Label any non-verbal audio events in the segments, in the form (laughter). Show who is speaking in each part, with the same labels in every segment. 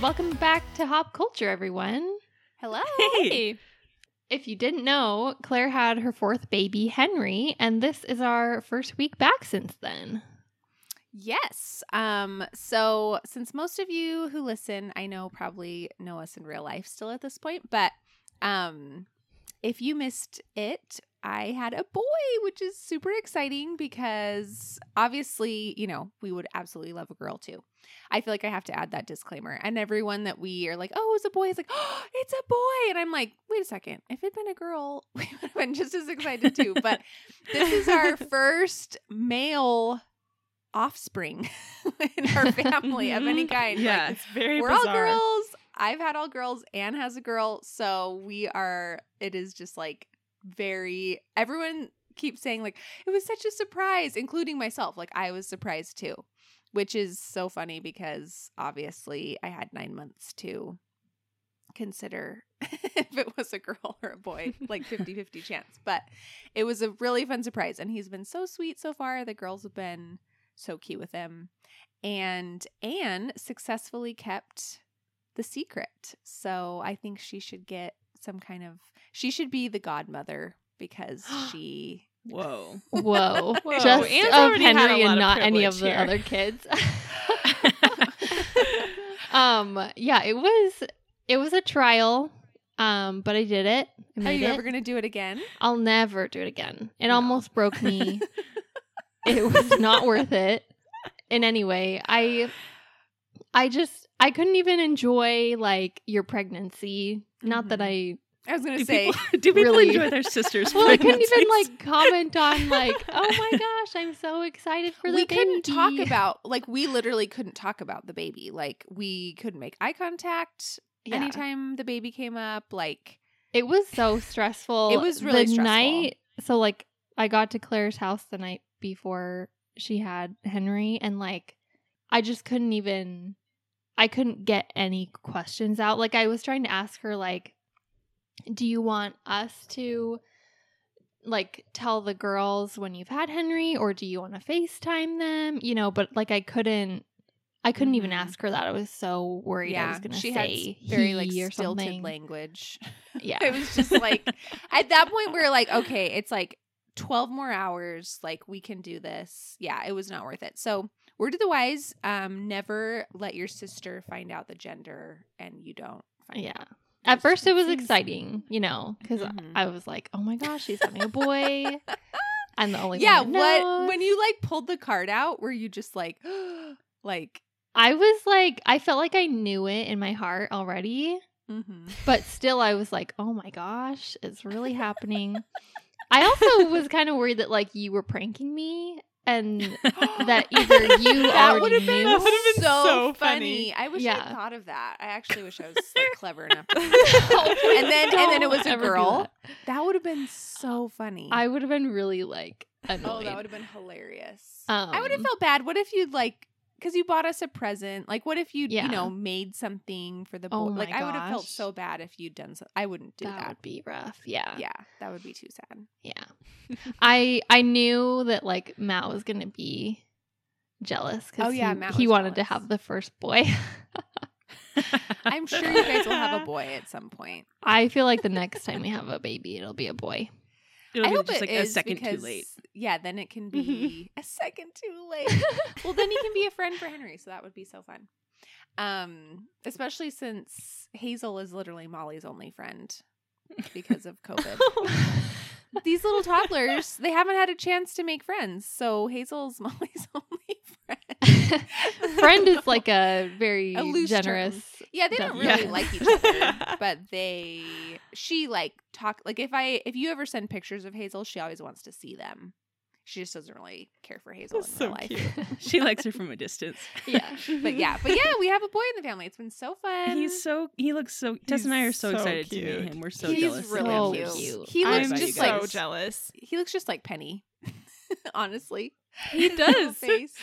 Speaker 1: Welcome back to Hop Culture, everyone.
Speaker 2: Hello.
Speaker 3: Hey.
Speaker 1: If you didn't know, Claire had her fourth baby, Henry, and this is our first week back since then.
Speaker 2: Yes. Um, so since most of you who listen, I know probably know us in real life still at this point, but um if you missed it, I had a boy, which is super exciting because obviously, you know, we would absolutely love a girl too. I feel like I have to add that disclaimer. And everyone that we are like, oh, it's a boy, is like, oh, it's a boy. And I'm like, wait a second. If it'd been a girl, (laughs) we would have been just as excited too. But this is our (laughs) first male offspring (laughs) in our family of any kind.
Speaker 3: Yeah,
Speaker 2: Like,
Speaker 3: it's very
Speaker 2: we're all girls. I've had all girls. Anne has a girl. So we are, it is just like very, everyone keeps saying, like, it was such a surprise, including myself. Like, I was surprised too, which is so funny because obviously I had nine months to consider (laughs) if it was a girl or a boy, (laughs) like 50 50 chance. But it was a really fun surprise. And he's been so sweet so far. The girls have been so cute with him. And Anne successfully kept the secret. So I think she should get some kind of, she should be the godmother because (gasps) she.
Speaker 3: Whoa. (laughs)
Speaker 1: Whoa.
Speaker 3: Whoa,
Speaker 1: Just
Speaker 3: Anne's
Speaker 1: of
Speaker 3: already had a
Speaker 1: Henry
Speaker 3: lot
Speaker 1: and
Speaker 3: of
Speaker 1: not any of
Speaker 3: privilege
Speaker 1: the
Speaker 3: here.
Speaker 1: other kids. (laughs) (laughs) um, yeah, it was it was a trial. Um, but I did it. I
Speaker 2: Are
Speaker 1: made
Speaker 2: you
Speaker 1: it.
Speaker 2: ever going to do it again?
Speaker 1: I'll never do it again. It
Speaker 2: No.
Speaker 1: almost broke me. it was not worth it in any way. I I just I couldn't even enjoy like your pregnancy. Not that I
Speaker 2: I was going to say,
Speaker 3: people, (laughs) do people
Speaker 1: Really-
Speaker 3: enjoy their sisters' (laughs)
Speaker 1: well, I couldn't even like comment on like, oh my gosh, I'm so excited for the
Speaker 2: we couldn't talk about, like, we literally couldn't talk about the baby. Like, we couldn't make eye contact
Speaker 1: Yeah.
Speaker 2: anytime the baby came up. Like,
Speaker 1: It was so stressful.
Speaker 2: It was really stressful.
Speaker 1: the
Speaker 2: stressful.
Speaker 1: night. So like, I got to Claire's house the night before she had Henry, and like, I just couldn't even. I couldn't get any questions out. Like, I was trying to ask her, like, do you want us to like tell the girls when you've had Henry, or do you want to FaceTime them? You know, but like, I couldn't. I couldn't even
Speaker 2: Mhm.
Speaker 1: ask her that. I was so worried I
Speaker 2: yeah,
Speaker 1: was going to
Speaker 2: she
Speaker 1: say
Speaker 2: had very, like,
Speaker 1: or
Speaker 2: stilted
Speaker 1: something.
Speaker 2: language. (laughs)
Speaker 1: Yeah,
Speaker 2: it was just like, at that point, we were like, okay, it's like 12 more hours. Like, we can do this. Yeah, it was not worth it. So, word of the wise um, never let your sister find out the gender and you don't find
Speaker 1: Yeah.
Speaker 2: out.
Speaker 1: At first, it was exciting, you know, because
Speaker 2: Mhm.
Speaker 1: I was like, "Oh my gosh, she's having a boy." (laughs) I'm the only one
Speaker 2: yeah,
Speaker 1: one.
Speaker 2: what
Speaker 1: knows.
Speaker 2: when you like pulled the card out, were you just like, (gasps) like,
Speaker 1: I was like, I felt like I knew it in my heart already,
Speaker 2: mhm.
Speaker 1: but still, I was like, "Oh my gosh, it's really happening." I also (laughs) was kind of worried that like you were pranking me, and (laughs) that either you
Speaker 2: that
Speaker 1: already
Speaker 2: would have been,
Speaker 1: knew.
Speaker 3: That would've been
Speaker 2: so,
Speaker 3: so
Speaker 2: funny.
Speaker 3: funny.
Speaker 2: I wish I
Speaker 1: Yeah.
Speaker 2: had thought of that. I actually wish I was like (laughs) clever enough. To (laughs) do that. and then and then it was a
Speaker 1: Don't ever do
Speaker 2: girl.
Speaker 1: that.
Speaker 2: That would have been so funny.
Speaker 1: I would have been really like annoyed.
Speaker 2: oh, that would have been hilarious. I would have
Speaker 1: Um,
Speaker 2: felt bad. What if you'd like because you bought us a present. Like, what if you,
Speaker 1: Yeah.
Speaker 2: you know, made something for the oh boy?
Speaker 1: Oh
Speaker 2: like,
Speaker 1: my
Speaker 2: I would have felt so bad if you'd done so. I wouldn't do
Speaker 1: that,
Speaker 2: that.
Speaker 1: would be rough. Yeah.
Speaker 2: Yeah, that would be too sad.
Speaker 1: Yeah. (laughs) I I knew that like Matt was gonna be jealous because
Speaker 2: Oh, yeah,
Speaker 1: he,
Speaker 2: Matt
Speaker 1: he wanted to have the first boy. (laughs)
Speaker 2: I'm sure you guys will have a (laughs) boy at some point.
Speaker 1: I feel like the next time we have a baby, it'll be a boy.
Speaker 3: It'll
Speaker 2: I hope
Speaker 3: just
Speaker 2: it
Speaker 3: like
Speaker 2: is
Speaker 3: a second
Speaker 2: because,
Speaker 3: too late.
Speaker 2: Yeah, then it can be a second too (laughs) late. well, then he can be a friend for Henry, so that would be so fun. Um, especially since Hazel is literally Molly's only friend because of COVID. (laughs) These little toddlers, they haven't had a chance to make friends, so Hazel's (laughs) Molly's only friend.
Speaker 1: Friend is like a very
Speaker 2: A loose term.
Speaker 1: Generous.
Speaker 2: Yeah, they don't really
Speaker 3: Yeah.
Speaker 2: like each (laughs) other, (laughs) but they she like talk like if I if you ever send pictures of Hazel, she always wants to see them. She just doesn't really care for Hazel
Speaker 3: That's
Speaker 2: in
Speaker 3: so
Speaker 2: real life.
Speaker 3: cute. (laughs)
Speaker 4: she likes her from a distance.
Speaker 1: yeah.
Speaker 2: But yeah, but yeah, we have a boy in the family. It's been so fun.
Speaker 4: He's so he looks so. Tess and I are so,
Speaker 3: so
Speaker 4: excited to meet him. We're so
Speaker 2: He's
Speaker 4: jealous. of
Speaker 2: really
Speaker 4: him.
Speaker 2: Cute.
Speaker 1: cute.
Speaker 2: He
Speaker 3: I'm
Speaker 2: looks just like
Speaker 3: so jealous.
Speaker 2: he looks just like Penny. Honestly,
Speaker 3: He does.
Speaker 2: face.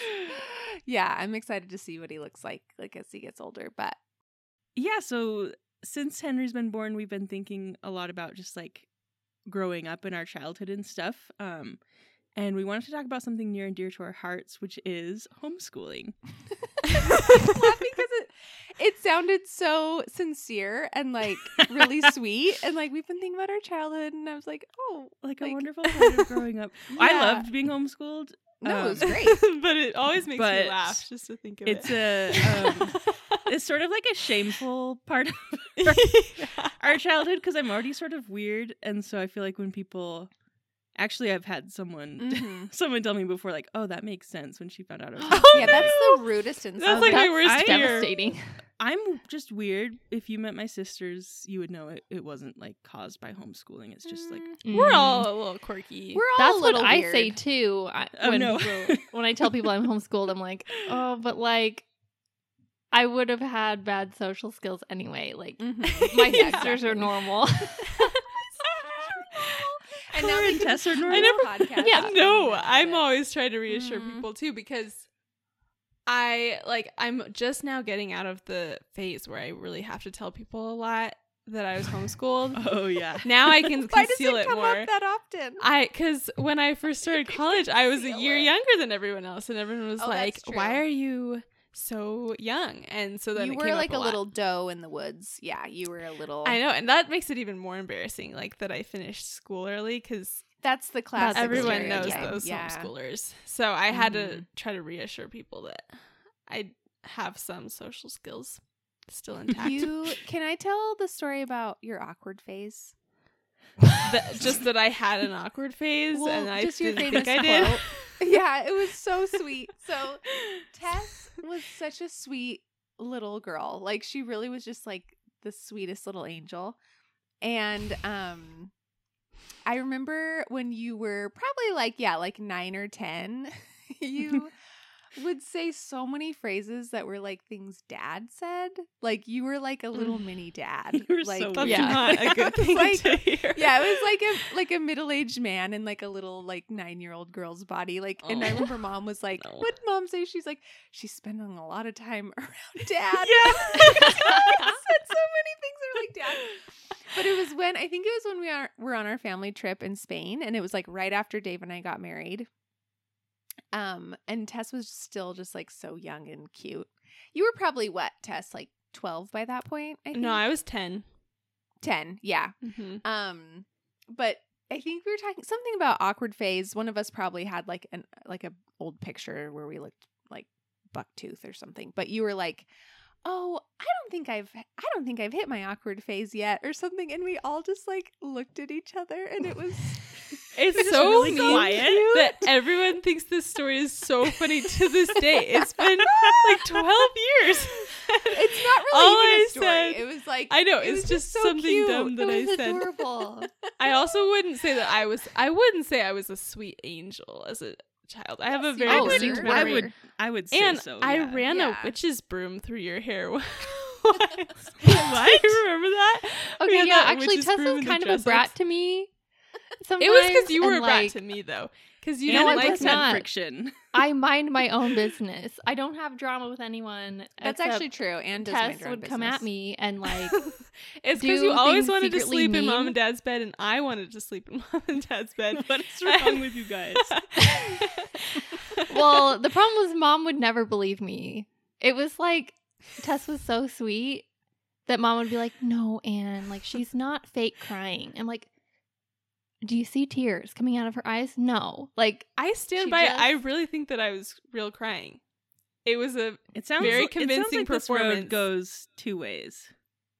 Speaker 2: Yeah, I'm excited to see what he looks like like as he gets older. But
Speaker 4: yeah. So since Henry's been born, we've been thinking a lot about just like growing up in our childhood and stuff. Um, and we wanted to talk about something near and dear to our hearts, which is homeschooling. (laughs)
Speaker 2: Because it it sounded so sincere and like really (laughs) sweet, and like we've been thinking about our childhood, and I was like, oh,
Speaker 4: Like,
Speaker 2: Like-
Speaker 4: a wonderful (laughs) part of growing up. I loved being homeschooled.
Speaker 2: no, it was
Speaker 4: Um,
Speaker 2: great.
Speaker 3: but it always makes me laugh just to think of
Speaker 4: It's
Speaker 3: it.
Speaker 4: a um, it's sort of like a shameful part of (laughs) (laughs)
Speaker 3: Yeah.
Speaker 4: our childhood because I'm already sort of weird, and so I feel like when people actually, I've had someone
Speaker 2: Mhm. (laughs)
Speaker 4: someone tell me before, like, "Oh, that makes sense." When she found out I was, (gasps)
Speaker 3: Oh,
Speaker 2: Yeah, that's the rudest insult.
Speaker 3: That's like my
Speaker 1: That's
Speaker 3: worst
Speaker 4: I-
Speaker 3: fear.
Speaker 1: devastating.
Speaker 4: I'm just weird. If you met my sisters, you would know it. It wasn't like caused by homeschooling. It's just like
Speaker 2: Mm,
Speaker 3: We're
Speaker 1: Mm.
Speaker 3: all a little quirky.
Speaker 2: we're all
Speaker 1: That's
Speaker 2: a
Speaker 1: what
Speaker 2: little
Speaker 1: I say too. I,
Speaker 4: Oh,
Speaker 1: when
Speaker 4: no.
Speaker 1: people, when I tell people I'm homeschooled, I'm like, oh, but like, I would have had bad social skills anyway. Like,
Speaker 2: Mhm. (laughs)
Speaker 1: my
Speaker 2: Yeah,
Speaker 1: sisters are normal. (laughs) (laughs)
Speaker 2: And
Speaker 4: Claire
Speaker 2: now they
Speaker 4: and Tess are normal.
Speaker 2: do
Speaker 3: I
Speaker 2: a podcast
Speaker 1: Yeah.
Speaker 3: no, I'm always trying to reassure
Speaker 2: Mhm.
Speaker 3: people too because I like I'm just now getting out of the phase where I really have to tell people a lot that I was homeschooled.
Speaker 4: oh yeah,
Speaker 3: now I can
Speaker 2: Why does
Speaker 3: conceal
Speaker 2: it
Speaker 3: it,
Speaker 2: come
Speaker 3: more.
Speaker 2: up that often?
Speaker 3: I because when I first started college, I was a year
Speaker 2: it.
Speaker 3: younger than everyone else, and everyone was
Speaker 2: Oh,
Speaker 3: like, "Why are you so young?" And so then
Speaker 2: you
Speaker 3: it
Speaker 2: were
Speaker 3: came up
Speaker 2: like a,
Speaker 3: lot.
Speaker 2: little doe in the woods. Yeah, you were a little.
Speaker 3: I know, and that makes it even more embarrassing. Like that I finished school early because
Speaker 2: That's the class
Speaker 3: everyone knows
Speaker 2: stereotype.
Speaker 3: those
Speaker 2: yeah.
Speaker 3: homeschoolers. So I had to
Speaker 2: Mhm.
Speaker 3: try to reassure people that I have some social skills still (laughs) intact.
Speaker 2: You can I tell the story about your awkward phase?
Speaker 3: That- just that I had an awkward phase,
Speaker 2: Well,
Speaker 3: and I
Speaker 2: just
Speaker 3: didn't think
Speaker 2: famous
Speaker 3: I did. (laughs)
Speaker 2: yeah, it was so sweet. So (laughs) Tess was such a sweet little girl. Like she really was just like the sweetest little angel. And um I remember when you were probably like yeah, like 9 or 10, (laughs) you would say so many phrases that were like things dad said. Like you were like a little mm. mini (laughs) dad.
Speaker 4: You were
Speaker 2: like
Speaker 4: so (laughs) (laughs)
Speaker 3: That's
Speaker 1: Yeah.
Speaker 3: not a good thing
Speaker 2: like-
Speaker 3: to hear.
Speaker 2: yeah, it was like a like a middle aged man in like a little like nine year old girl's body. Like, and I
Speaker 4: Oh.
Speaker 2: remember mom was like,
Speaker 4: No.
Speaker 2: "What did mom say?" She's like, "She's spending a lot of time around dad."
Speaker 3: Yeah.
Speaker 2: said so many things that were like dad. But it was when I think it was when we are, were on our family trip in Spain, and it was like right after Dave and I got married. Um, and Tess was still just like so young and cute. You were probably what, Tess? Like twelve by that point? I think
Speaker 3: No, I was 10.
Speaker 2: ten. Yeah.
Speaker 3: Mm-hmm.
Speaker 2: Um, but I think we were talking something about awkward phase. One of us probably had like an like a old picture where we looked like buck tooth or something. But you were like, "Oh, I don't think I've I don't think I've hit my awkward phase yet," or something. And we all just like looked at each other, and it was (laughs) (laughs)
Speaker 3: It's
Speaker 4: just
Speaker 3: so
Speaker 4: really quiet.
Speaker 3: that everyone thinks this story is so funny to this day. It's been like (laughs) 12 years.
Speaker 2: it's not really
Speaker 3: All
Speaker 2: even
Speaker 3: I
Speaker 2: a story.
Speaker 3: said-
Speaker 2: it was like
Speaker 3: I know,
Speaker 2: it
Speaker 3: it's
Speaker 2: was
Speaker 3: just
Speaker 2: so
Speaker 3: something
Speaker 2: cute.
Speaker 3: dumb that I said.
Speaker 1: adorable.
Speaker 3: I also wouldn't say that I was I wouldn't say I was a sweet angel as a child. I have a very
Speaker 1: oh,
Speaker 2: were.
Speaker 3: distinct
Speaker 1: you
Speaker 4: I
Speaker 3: memory.
Speaker 4: would, I would say
Speaker 3: and
Speaker 4: so.
Speaker 3: I ran
Speaker 2: Yeah.
Speaker 3: a witch's broom through your hair. (laughs) (laughs) (laughs) what? Do you remember that?
Speaker 1: Okay, yeah,
Speaker 3: that
Speaker 1: actually,
Speaker 3: witch's
Speaker 1: Tess
Speaker 3: broom
Speaker 1: was
Speaker 3: in the
Speaker 1: kind of a brat to me.
Speaker 3: It was because you were
Speaker 1: and,
Speaker 3: a brat
Speaker 1: like,
Speaker 3: to me, though. Because you
Speaker 4: and
Speaker 3: didn't
Speaker 1: I
Speaker 3: like
Speaker 1: was
Speaker 4: it
Speaker 3: me.
Speaker 4: had
Speaker 1: not.
Speaker 4: friction. (laughs)
Speaker 1: I mind my own business. I don't have drama with anyone.
Speaker 2: That's actually true. And does mind
Speaker 1: Tess
Speaker 2: her own
Speaker 1: would come at me and (laughs) like
Speaker 3: it's because you always wanted to
Speaker 1: secretly
Speaker 3: sleep in mom and dad's bed, and I wanted to sleep in (laughs) mom and dad's bed.
Speaker 4: what is wrong with you guys?
Speaker 1: well, the problem was mom would never believe me. It was like Tess was so sweet that mom would be like, "No, Anne, like she's not fake crying." I'm like, "Do you see tears coming out of her eyes?" No. Like
Speaker 3: I stand by it. I really think that I was real crying. It was a
Speaker 4: It sounds
Speaker 3: Very
Speaker 4: it sounds
Speaker 3: convincing
Speaker 4: like this road
Speaker 3: performance.
Speaker 4: goes two ways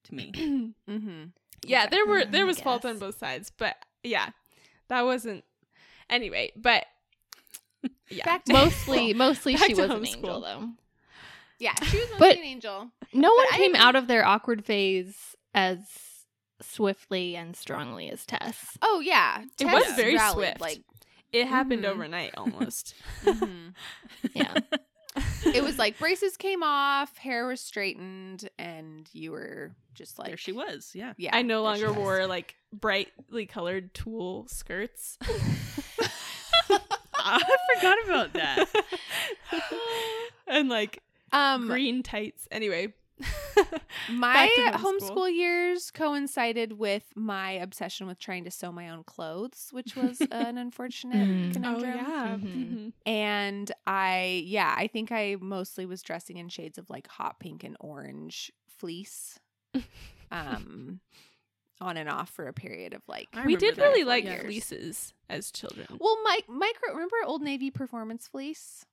Speaker 4: to me. (clears throat)
Speaker 2: Mm-hmm.
Speaker 3: yeah. There were there was fault on both sides, but yeah, that wasn't anyway. But (laughs) yeah,
Speaker 2: Back to
Speaker 1: mostly, mostly
Speaker 3: Back
Speaker 1: she
Speaker 3: to
Speaker 1: was an
Speaker 3: homeschool.
Speaker 1: angel though.
Speaker 2: Yeah, she was mostly
Speaker 1: But-
Speaker 2: an angel.
Speaker 1: No one
Speaker 2: I
Speaker 1: came
Speaker 2: didn't-
Speaker 1: out of their awkward phase as swiftly and strongly as Tess.
Speaker 2: Oh yeah,
Speaker 3: It was very
Speaker 2: rallied,
Speaker 3: swift.
Speaker 2: Like
Speaker 3: It happened
Speaker 2: Mhm.
Speaker 3: overnight (laughs) almost.
Speaker 2: Mhm.
Speaker 1: Yeah.
Speaker 2: It was like braces came off, hair was straightened, and you were just like
Speaker 4: there she was. Yeah.
Speaker 2: Yeah,
Speaker 3: I no
Speaker 2: there she
Speaker 3: longer
Speaker 2: was.
Speaker 3: wore like brightly colored tulle skirts. (laughs) (laughs)
Speaker 4: I forgot about that.
Speaker 3: and like
Speaker 2: um
Speaker 3: green tights. Anyway,
Speaker 2: my homeschool.
Speaker 3: homeschool.
Speaker 2: years coincided with my obsession with trying to sew my own clothes, which was (laughs) an unfortunate
Speaker 1: Mm.
Speaker 3: oh
Speaker 2: conundrum.
Speaker 3: yeah,
Speaker 1: Mhm.
Speaker 3: Mhm.
Speaker 2: And I, yeah, I think I mostly was dressing in shades of like hot pink and orange fleece, (laughs) um, on and off for a period of like.
Speaker 4: I
Speaker 3: we did really like
Speaker 4: years.
Speaker 3: fleeces as children.
Speaker 2: Well, Mike, micro. Remember Old Navy performance fleece?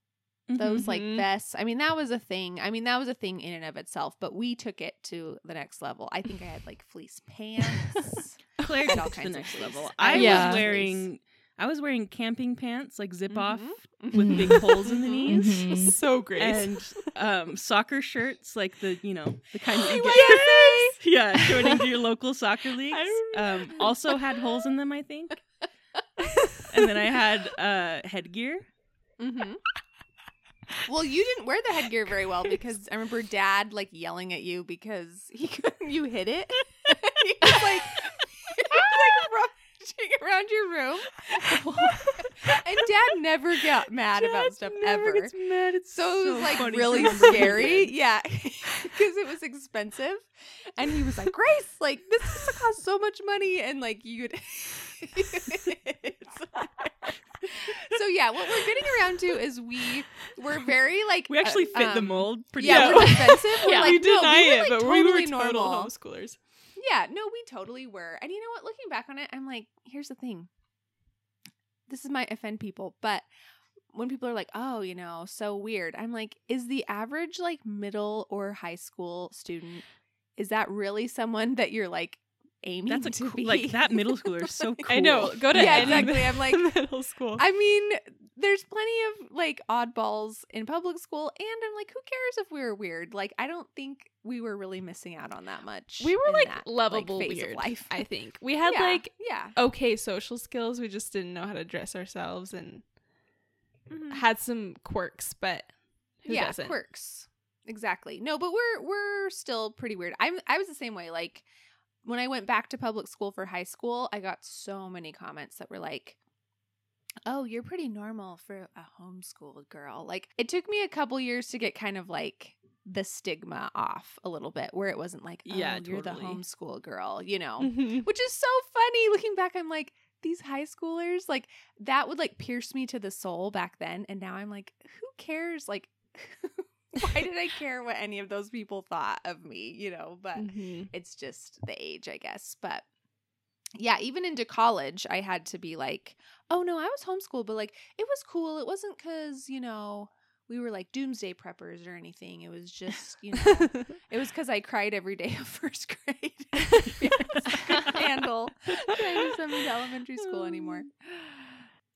Speaker 2: Those like
Speaker 3: Mhm.
Speaker 2: vests. I mean, that was a thing. I mean, that was a thing in and of itself. But we took it to the next level. I think I had like fleece (laughs) pants. (laughs)
Speaker 4: Claire
Speaker 2: all
Speaker 4: took it to the
Speaker 2: kinds of
Speaker 4: next
Speaker 2: fleece.
Speaker 4: level.
Speaker 2: I
Speaker 4: I
Speaker 1: Yeah.
Speaker 4: was wearing I was wearing camping pants, like zip off
Speaker 2: Mhm. (laughs)
Speaker 4: with big holes in the knees.
Speaker 1: Mhm.
Speaker 3: so great.
Speaker 4: And um, soccer shirts, like the you know the kind that you get, (gasps)
Speaker 3: yes!
Speaker 4: yeah, joining to your local soccer leagues. Um, also had holes in them, I think. And then I had uh, headgear.
Speaker 2: hmm Well, you didn't wear the headgear very well because I remember Dad like yelling at you because he (laughs) couldn't. You hit it. (laughs) he was like, he was, like (laughs) around your room, and Dad never got mad about stuff
Speaker 4: never
Speaker 2: ever.
Speaker 4: gets mad. It's
Speaker 2: So it was like really
Speaker 4: remember when he
Speaker 2: scary. Yeah. Because it was expensive. And he was like, Grace, like, this is gonna cost so much money. And like, you'd. (laughs) so yeah, what we're getting around to is we were very like.
Speaker 4: We actually
Speaker 2: uh,
Speaker 4: fit the
Speaker 2: um,
Speaker 4: mold pretty
Speaker 2: Yeah,
Speaker 4: well.
Speaker 2: we're defensive. (laughs) We're
Speaker 1: Yeah.
Speaker 2: like,
Speaker 3: we
Speaker 2: no,
Speaker 3: deny
Speaker 2: we were,
Speaker 3: it, but
Speaker 2: totally
Speaker 3: we were total
Speaker 2: normal.
Speaker 3: homeschoolers.
Speaker 2: Yeah, no, we totally were. And you know what? Looking back on it, I'm like, here's the thing. This is might offend people, but when people are like, "Oh, you know, so weird," I'm like, is the average like middle or high school student is that really someone that you're like aiming
Speaker 4: That's a
Speaker 2: to
Speaker 4: cool,
Speaker 2: be?
Speaker 4: like that middle (laughs) schooler is so cool.
Speaker 3: I know. Go to
Speaker 2: Yeah, exactly. I'm (laughs) like-
Speaker 3: middle school.
Speaker 2: I mean, there's plenty of like oddballs in public school, and I'm like, who cares if we were weird? Like, I don't think we were really missing out on that much.
Speaker 3: we were like
Speaker 2: that,
Speaker 3: lovable
Speaker 2: phase
Speaker 3: weird.
Speaker 2: of life.
Speaker 3: I think (laughs) we had
Speaker 2: Yeah,
Speaker 3: like
Speaker 2: yeah.
Speaker 3: okay social skills. We just didn't know how to dress ourselves and
Speaker 2: Mhm.
Speaker 3: had some quirks, but who
Speaker 2: yeah,
Speaker 3: doesn't?
Speaker 2: quirks. Exactly. No, but we're we're still pretty weird. I'm I was the same way. Like when I went back to public school for high school, I got so many comments that were like, "Oh, you're pretty normal for a homeschooled girl." Like it took me a couple years to get kind of like the stigma off a little bit, where it wasn't like, "Oh,
Speaker 4: Yeah,
Speaker 2: you're the
Speaker 4: totally.
Speaker 2: homeschool girl," you know.
Speaker 3: Mhm.
Speaker 2: Which is so funny looking back. I'm like, these high schoolers, like that would like pierce me to the soul back then. And now I'm like, who cares? Like, (laughs) why did I care what any of those people thought of me? You know, but
Speaker 3: Mhm.
Speaker 2: it's just the age, I guess. But yeah, even into college, I had to be like, oh no, I was homeschooled, but like it was cool. It wasn't because, you know, we were like doomsday preppers or anything. It was just, you know, (laughs) it was because I cried every day of (laughs) first grade. (laughs) Handle trying to send me to elementary school anymore.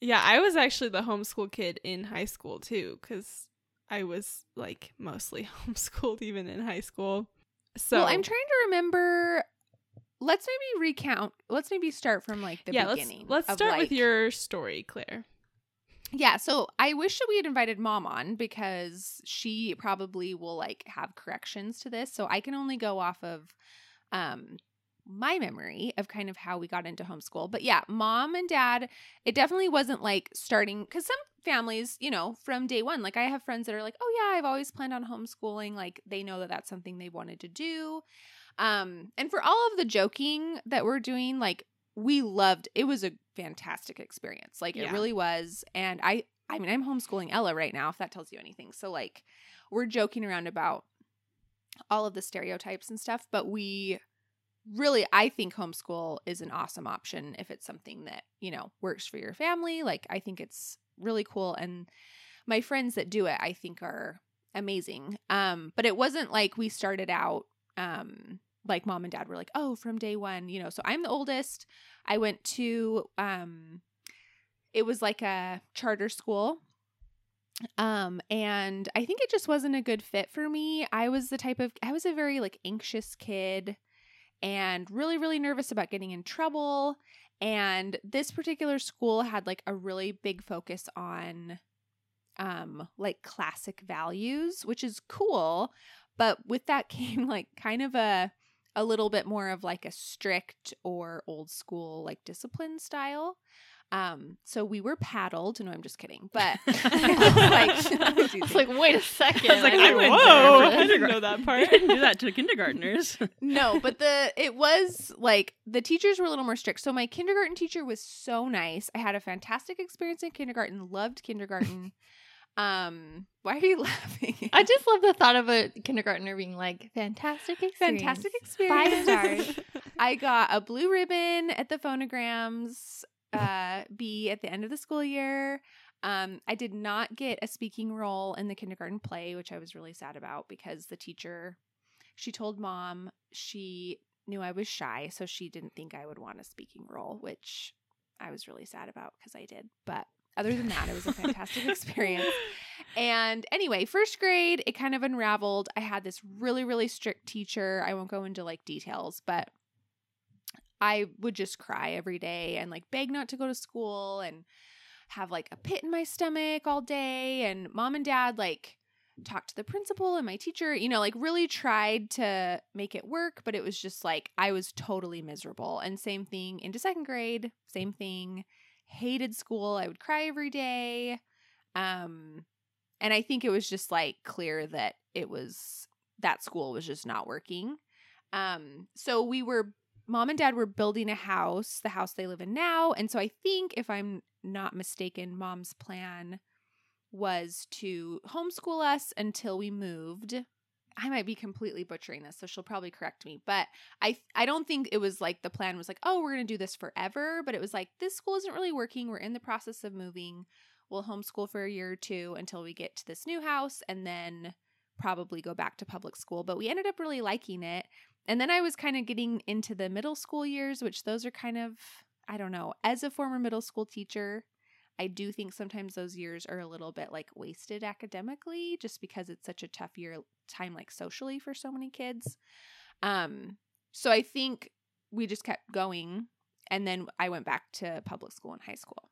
Speaker 3: Yeah, I was actually the homeschool kid in high school too, because I was like mostly (laughs) homeschooled even in high school. So
Speaker 2: well, I'm trying to remember. Let's maybe recount. Let's maybe start from like the
Speaker 3: yeah,
Speaker 2: beginning.
Speaker 3: let's let's start with your story, Claire.
Speaker 2: Yeah, so I wish that we had invited mom on because she probably will like have corrections to this. So I can only go off of um my memory of kind of how we got into homeschool. But yeah, mom and dad, it definitely wasn't like starting cuz some families, you know, from day 1, like I have friends that are like, "Oh yeah, I've always planned on homeschooling." Like they know that that's something they wanted to do. Um and for all of the joking that we're doing, like we loved it was a fantastic experience like it really was and i i mean i'm homeschooling ella right now if that tells you anything so like we're joking around about all of the stereotypes and stuff but we really i think homeschool is an awesome option if it's something that you know works for your family like i think it's really cool and my friends that do it i think are amazing um but it wasn't like we started out um like mom and dad were like oh from day one you know so i'm the oldest. I went to um it was like a charter school um and i think it just wasn't a good fit for me. I was the type of i was a very like anxious kid and really really nervous about getting in trouble And this particular school had like a really big focus on um like classic values, which is cool, but with that (laughs) came like kind of a a little bit more of like a strict or old school like discipline style. Um, so we were paddled. No, I'm just kidding. (laughs) But (laughs) (laughs) like,
Speaker 1: I was like, wait a second.
Speaker 4: I was like, I went
Speaker 3: Whoa, I didn't know that
Speaker 4: They
Speaker 3: part.
Speaker 4: didn't do that to kindergartners.
Speaker 2: no, but the it was like the teachers were a little more strict. So my kindergarten teacher was so nice. I had a fantastic experience in kindergarten. Loved kindergarten. um, why are you laughing?
Speaker 1: I just love the thought of a kindergartner being like, fantastic experience.
Speaker 2: fantastic experience.
Speaker 1: Five stars.
Speaker 2: I got a blue ribbon at the phonograms (laughs) uh bee at the end of the school year. Um I did not get a speaking role in the kindergarten play, which I was really sad about because the teacher she told mom she knew I was shy, so she didn't think I would want a speaking role, which I was really sad about because I did. But other than that, it was a fantastic experience. (laughs) And anyway, first grade, it kind of unraveled. I had this really, really strict teacher. I won't go into like details, but I would just cry every day and like beg not to go to school and have like a pit in my stomach all day. And mom and dad like talked to the principal and my teacher, you know, like really tried to make it work, but it was just like I was totally miserable. And same thing into second grade, same thing. Hated school. I would cry every day. Um, and I think it was just like clear that it was that school was just not working. Um, so we were mom and dad were building a house, the house they live in now. And so I think, if I'm not mistaken, mom's plan was to homeschool us until we moved. I might be completely butchering this, so she'll probably correct me. But I I don't think it was like the plan was like, oh, we're gonna do this forever. But it was like this school isn't really working. We're in the process of moving. We'll homeschool for a year or two until we get to this new house and then probably go back to public school. But we ended up really liking it. And then I was kind of getting into the middle school years, which those are kind of, I don't know, as a former middle school teacher, I do think sometimes those years are a little bit like wasted academically just because it's such a tough year time like socially for so many kids. Um so I think we just kept going and then I went back to public school in high school.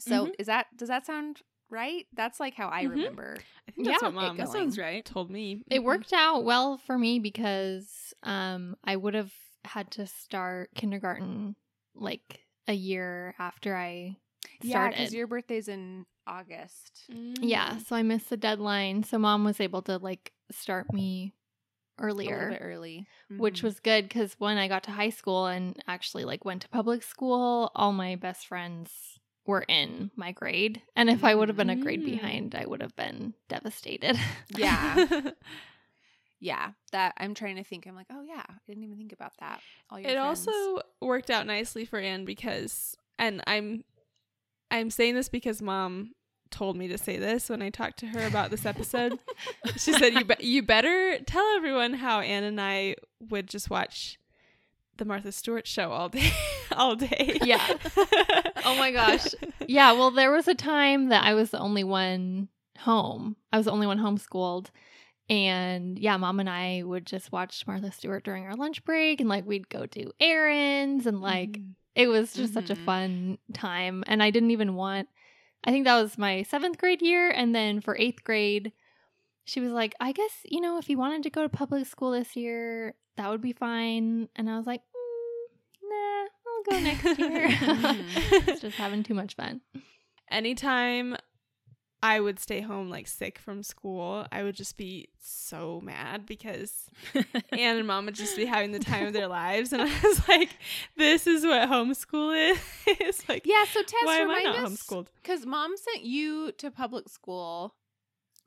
Speaker 2: So
Speaker 4: Mhm.
Speaker 2: is that does that sound right? That's like how I
Speaker 3: Mhm.
Speaker 2: remember.
Speaker 3: I think that's
Speaker 1: Yeah,
Speaker 3: what
Speaker 2: it
Speaker 3: mom
Speaker 2: goes.
Speaker 4: that sounds right.
Speaker 3: told me.
Speaker 1: It worked out well for me because um, I would have had to start kindergarten like a year after I started.
Speaker 2: Yeah, because your birthday's in August.
Speaker 1: yeah,
Speaker 3: Mm.
Speaker 1: so I missed the deadline. So mom was able to like start me
Speaker 2: A little
Speaker 1: earlier.
Speaker 2: bit early.
Speaker 1: which
Speaker 2: Mhm.
Speaker 1: was good because when I got to high school and actually like went to public school, all my best friends were in my grade. And if I would have been a grade
Speaker 3: Mm.
Speaker 1: behind, I would have been devastated.
Speaker 2: Yeah. (laughs) yeah. That I'm trying to think. I'm like, oh yeah, I didn't even think about that. All your
Speaker 3: it
Speaker 2: friends.
Speaker 3: also worked out nicely for Anne because and I'm I'm saying this because mom told me to say this when I talked to her about this episode. (laughs) she said you be- you better tell everyone how Anne and I would just watch the Martha Stewart show all day (laughs) all day.
Speaker 1: Yeah. Oh my gosh. yeah, well, there was a time that I was the only one home. I was the only one homeschooled. And yeah, mom and I would just watch Martha Stewart during our lunch break and like we'd go do errands and like it was just such a
Speaker 2: Mhm.
Speaker 1: fun time and i didn't even want i think that was my seventh grade year and then for eighth grade she was like i guess you know if you wanted to go to public school this year that would be fine and i was like mm, nah i'll go next (laughs) year. It's mm-hmm. (laughs) just having too much fun
Speaker 3: anytime I would stay home like sick from school, I would just be so mad because (laughs) Anne and mom would just be having the time of their lives. And I was like, this is what homeschool is. it's like,
Speaker 2: Yeah. So Tess,
Speaker 3: why am I
Speaker 2: remind
Speaker 3: not
Speaker 2: us
Speaker 3: homeschooled?
Speaker 2: because mom sent you to public school,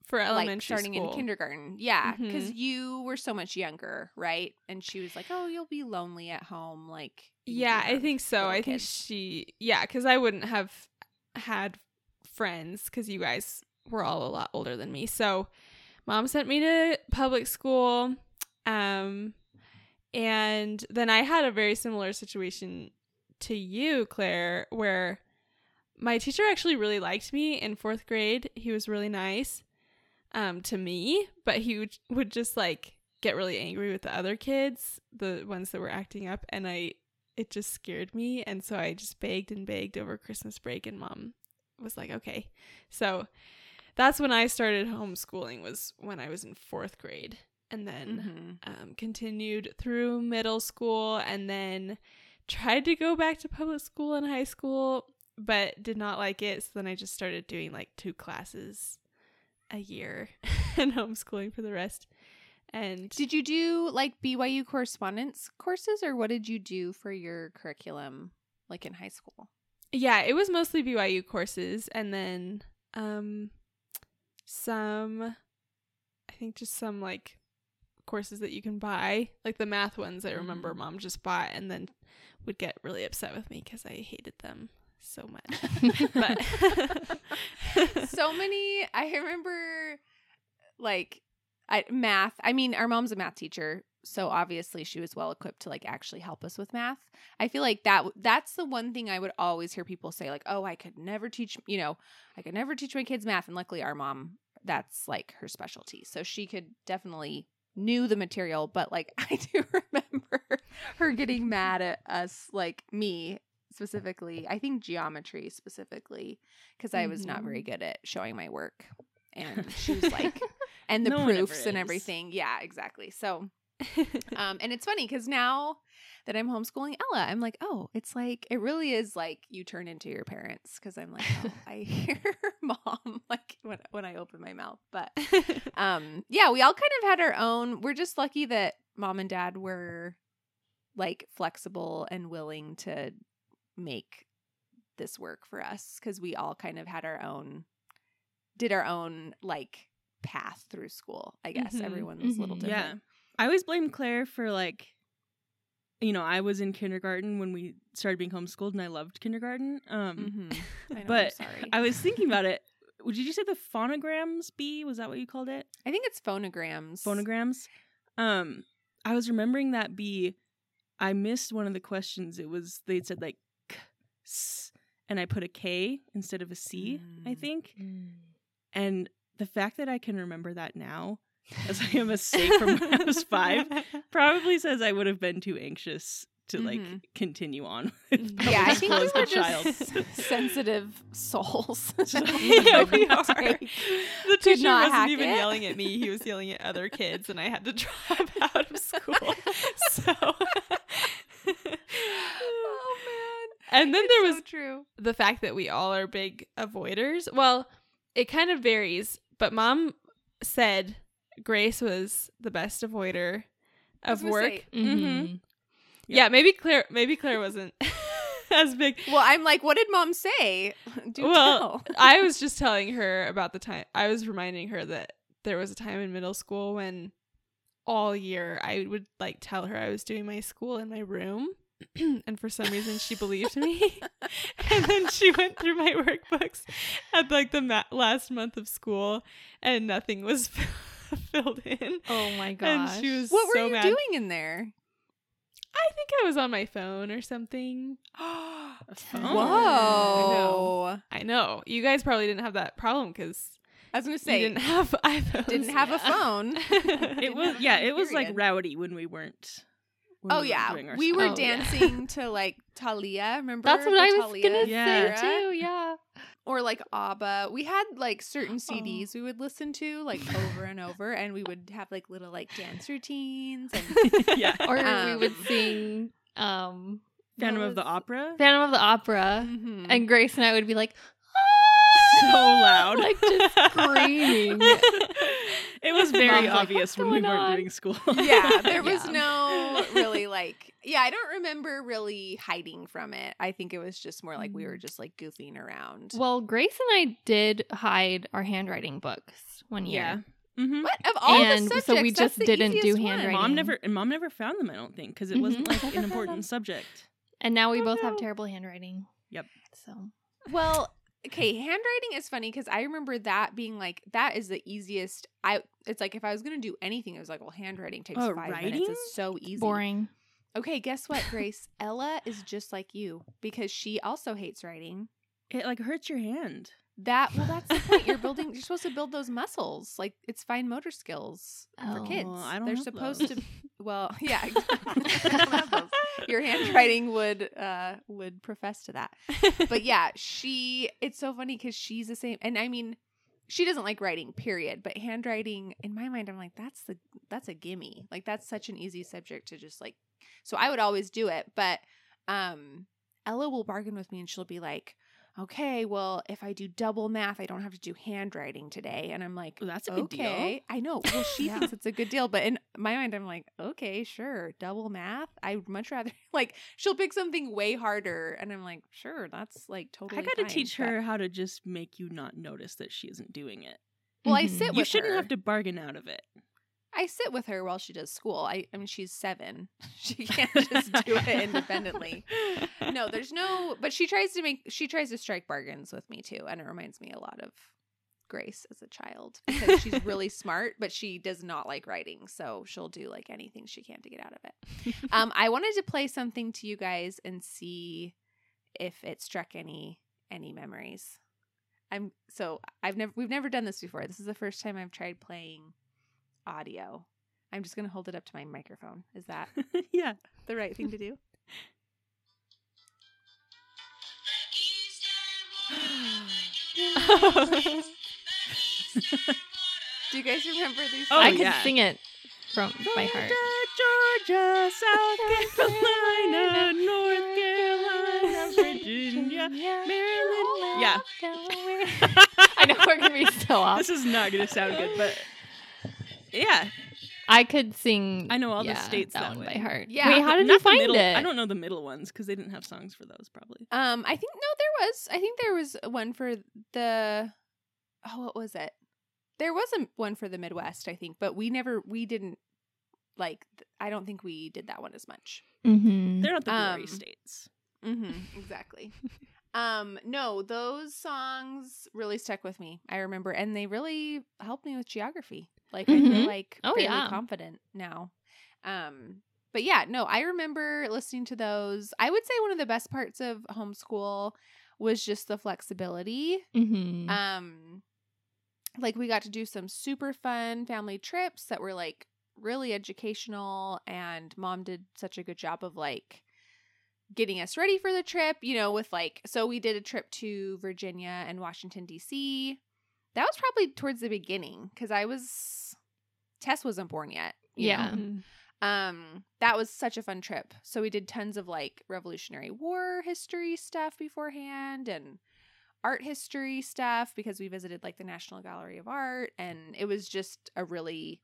Speaker 3: For
Speaker 2: like starting
Speaker 3: school.
Speaker 2: in kindergarten. Yeah, because
Speaker 3: Mhm.
Speaker 2: you were so much younger, right? And she was like, "Oh, you'll be lonely at home." Like, you can be
Speaker 3: Yeah, I think so. I think she, yeah, because I wouldn't have had friends because you guys were all a lot older than me. So mom sent me to public school. Um, and then I had a very similar situation to you, Claire, where my teacher actually really liked me in fourth grade. He was really nice um, to me, but he would, would just like get really angry with the other kids, the ones that were acting up. And I, it just scared me. And so I just begged and begged over Christmas break, and mom was like, okay. So that's when I started homeschooling, was when I was in fourth grade. And then
Speaker 2: Mhm.
Speaker 3: um, continued through middle school and then tried to go back to public school in high school, but did not like it. So then I just started doing like two classes a year (laughs) and homeschooling for the rest. And
Speaker 2: Did you do like BYU correspondence courses or what did you do for your curriculum like in high school?
Speaker 3: yeah, it was mostly BYU courses and then um some I think just some like courses that you can buy, like the math ones I remember
Speaker 2: Mhm.
Speaker 3: mom just bought and then would get really upset with me cuz I hated them so much. (laughs) but (laughs)
Speaker 2: so many I remember like I math. I mean, our mom's a math teacher, so obviously she was well equipped to like actually help us with math. I feel like that that's the one thing I would always hear people say like, "Oh, I could never teach, you know, I could never teach my kids math." And luckily our mom that's like her specialty. So she could definitely knew the material, but like (laughs) I do remember her getting mad at us like me specifically. I think geometry specifically because I was not very good at showing my work. And (laughs) she was like, and the
Speaker 4: No
Speaker 2: proofs and everything. Yeah, exactly. So, (laughs) um, and it's funny because now that I'm homeschooling Ella, I'm like, oh, it's like, it really is like you turn into your parents because I'm like, oh, (laughs) I hear mom like when, when I open my mouth. But um, yeah, we all kind of had our own. We're just lucky that mom and dad were like flexible and willing to make this work for us because we all kind of had our own did our own like path through school i guess
Speaker 3: Mhm,
Speaker 2: everyone was a little
Speaker 1: mhm.
Speaker 2: different
Speaker 4: Yeah. I always blame Claire for like you know, I was in kindergarten when we started being homeschooled and I loved kindergarten. Um
Speaker 2: Mhm. (laughs) I know,
Speaker 4: but
Speaker 2: sorry
Speaker 4: I was thinking about (laughs) it. Did you say the phonograms bee Was that what you called it?
Speaker 2: i think it's phonograms
Speaker 4: Phonograms. Um I was remembering that b i missed one of the questions. It was they said like s, and I put a K instead of a C, I
Speaker 2: Mm.
Speaker 4: think.
Speaker 1: Mm.
Speaker 4: And the fact that I can remember that now as I am a mistake from when I was five (laughs) probably says I would have been too anxious to like
Speaker 2: Mhm.
Speaker 4: continue on. (laughs) with
Speaker 2: yeah i
Speaker 4: public
Speaker 2: think we
Speaker 4: as a
Speaker 2: were
Speaker 4: child.
Speaker 2: just (laughs) sensitive souls
Speaker 3: yeah, we are.
Speaker 2: Take-
Speaker 3: The
Speaker 2: Could
Speaker 3: teacher
Speaker 2: not
Speaker 3: wasn't even
Speaker 2: it.
Speaker 3: yelling at me. He was yelling at other kids, and I had to drop out of school. So, and then there was
Speaker 2: so true
Speaker 3: the fact that we all are big avoiders. Well, it kind of varies, but mom said Grace was the best avoider of work.
Speaker 2: say,
Speaker 1: Mhm.
Speaker 3: yeah. maybe Claire maybe Claire wasn't (laughs) as big.
Speaker 2: well i'm like what did mom say (laughs) do
Speaker 3: Well. I was (laughs) just telling her about the time. I was reminding her that there was a time in middle school when all year I would like tell her I was doing my school in my room. (clears throat) and for some reason she believed me. (laughs) and then she went through my workbooks at like the ma- last month of school and nothing was (laughs) filled in.
Speaker 1: Oh my gosh.
Speaker 3: And she was
Speaker 2: what were you
Speaker 3: mad.
Speaker 2: doing in there
Speaker 3: I think I was on my phone or something. (gasps)
Speaker 4: A phone.
Speaker 2: Whoa.
Speaker 3: I know. I know You guys probably didn't have that problem because
Speaker 2: I was going to
Speaker 3: you
Speaker 2: say,
Speaker 3: didn't (laughs) have iPhones.
Speaker 2: didn't have a phone.
Speaker 4: It was yeah, it was like rowdy when we weren't. When
Speaker 2: Oh
Speaker 4: we weren't
Speaker 2: yeah,
Speaker 4: doing our
Speaker 2: we
Speaker 4: stuff.
Speaker 2: were
Speaker 1: Oh, yeah.
Speaker 2: dancing (laughs) to like Thalia. Remember?
Speaker 1: That's what
Speaker 2: the
Speaker 1: I was
Speaker 2: Thalia
Speaker 1: gonna
Speaker 4: Yeah.
Speaker 1: say too. Yeah.
Speaker 2: Or like ABBA. We had like certain
Speaker 1: Oh.
Speaker 2: CDs we would listen to like over and over, and we would have like little like dance routines. And (laughs)
Speaker 4: yeah. (laughs)
Speaker 1: Or we
Speaker 2: Um,
Speaker 1: would sing um
Speaker 4: Phantom of the Opera.
Speaker 1: Phantom of the Opera.
Speaker 2: Mhm.
Speaker 1: And Grace and I would be like,
Speaker 4: So loud.
Speaker 1: like just screaming.
Speaker 4: It was very
Speaker 1: Mom's
Speaker 4: obvious
Speaker 1: "What's
Speaker 4: when we weren't
Speaker 1: on?"
Speaker 4: doing school. (laughs)
Speaker 2: yeah, (laughs) there was
Speaker 1: Yeah.
Speaker 2: no really (laughs) like. Yeah, I don't remember really hiding from it. I think it was just more like we
Speaker 1: Mm.
Speaker 2: were just like goofing around.
Speaker 1: Well, Grace and I did hide our handwriting books one
Speaker 4: Yeah.
Speaker 1: year.
Speaker 4: hmm
Speaker 2: what of all
Speaker 1: And
Speaker 2: the
Speaker 1: so we just didn't do
Speaker 2: easiest one.
Speaker 1: handwriting.
Speaker 4: Mom never and mom never found them. I don't think because it wasn't
Speaker 1: Mhm.
Speaker 4: like an important subject.
Speaker 1: And now we
Speaker 2: Oh,
Speaker 1: both have terrible handwriting.
Speaker 4: Yep.
Speaker 1: So
Speaker 2: Well, okay, handwriting is funny because I remember that being like that is the easiest. I it's like if I was gonna do anything, it was like well, handwriting takes
Speaker 4: Oh,
Speaker 2: five
Speaker 4: writing?
Speaker 2: minutes. It's so easy.
Speaker 1: boring.
Speaker 2: Okay, guess what, (laughs) Grace? Ella is just like you because she also hates writing.
Speaker 4: It like hurts your hand.
Speaker 2: That well, that's the point. You're (laughs) building. You're supposed to build those muscles. Like it's fine motor skills for
Speaker 1: Oh,
Speaker 2: kids.
Speaker 4: I don't
Speaker 2: They're supposed
Speaker 4: those.
Speaker 2: to. (laughs) Well, (laughs) yeah, exactly. I don't have those. your handwriting would uh would profess to that. But yeah, she it's so funny cuz she's the same and I mean she doesn't like writing period, but handwriting in my mind I'm like that's the that's a gimme. Like that's such an easy subject to just like so I would always do it, but um Ella will bargain with me and she'll be like Okay, well, if I do double math, I don't have to do handwriting today. And I'm like,
Speaker 4: Well, that's a good deal.
Speaker 2: okay. I know. Well, she (laughs)
Speaker 1: Yeah.
Speaker 2: thinks it's a good deal, but in my mind, I'm like, okay, sure, double math. I'd much rather (laughs) like she'll pick something way harder, and I'm like, sure, that's like totally.
Speaker 4: I got to teach
Speaker 2: but-
Speaker 4: her how to just make you not notice that she isn't doing it.
Speaker 2: Well, I
Speaker 1: Mhm.
Speaker 2: sit with
Speaker 4: You shouldn't
Speaker 2: her.
Speaker 4: have to bargain out of it.
Speaker 2: I sit with her while she does school. I, I mean, she's seven. (laughs) She can't just do it independently. No, (laughs) there's no. But she tries to make. She tries to strike bargains with me too, and it reminds me a lot of Grace as a child because she's really (laughs) smart, but she does not like writing, so she'll do like anything she can to get out of it. um, I wanted to play something to you guys and see if it struck any any memories. I'm so I've never we've never done this before. This is the first time I've tried playing audio. I'm just gonna hold it up to my microphone. Is that (laughs)
Speaker 4: yeah.
Speaker 2: the right thing to do? (laughs) Do you guys remember these?
Speaker 4: Oh,
Speaker 1: I can
Speaker 4: yeah.
Speaker 1: sing it from by heart.
Speaker 4: Georgia, South Carolina, North Carolina, Virginia, Maryland. Yeah. (laughs)
Speaker 1: I know we're gonna be so off.
Speaker 4: This is not going to sound good, but yeah,
Speaker 1: I could sing.
Speaker 4: I know all the states
Speaker 1: that,
Speaker 4: that
Speaker 1: one
Speaker 4: way.
Speaker 1: by heart.
Speaker 2: Yeah.
Speaker 1: Wait, how did
Speaker 4: Not
Speaker 1: you find
Speaker 4: middle,
Speaker 1: it?
Speaker 4: I don't know the middle ones because they didn't have songs for those, probably.
Speaker 2: Um, I think no, there was. I think there was one for the. Oh, what was it? There was a one for the Midwest, I think, but we never, we didn't like. th- I don't think we did that one as much.
Speaker 1: Mm-hmm.
Speaker 4: They're not the glory
Speaker 2: Um,
Speaker 4: states.
Speaker 2: Mm-hmm, (laughs) exactly. um, no, those songs really stuck with me. I remember, and they really helped me with geography. Like I
Speaker 1: Mhm.
Speaker 2: feel like
Speaker 1: Oh,
Speaker 2: fairly
Speaker 1: yeah.
Speaker 2: confident now. Um, but yeah, no, I remember listening to those. I would say one of the best parts of homeschool was just the flexibility.
Speaker 1: Mm-hmm.
Speaker 2: Um, like we got to do some super fun family trips that were like really educational, and mom did such a good job of like getting us ready for the trip. You know, with like so we did a trip to Virginia and Washington D.C. That was probably towards the beginning because I was Tess wasn't born yet. you
Speaker 1: Yeah.
Speaker 2: know? um that was such a fun trip so we did tons of like revolutionary war history stuff beforehand and art history stuff because we visited like the national gallery of art and it was just a really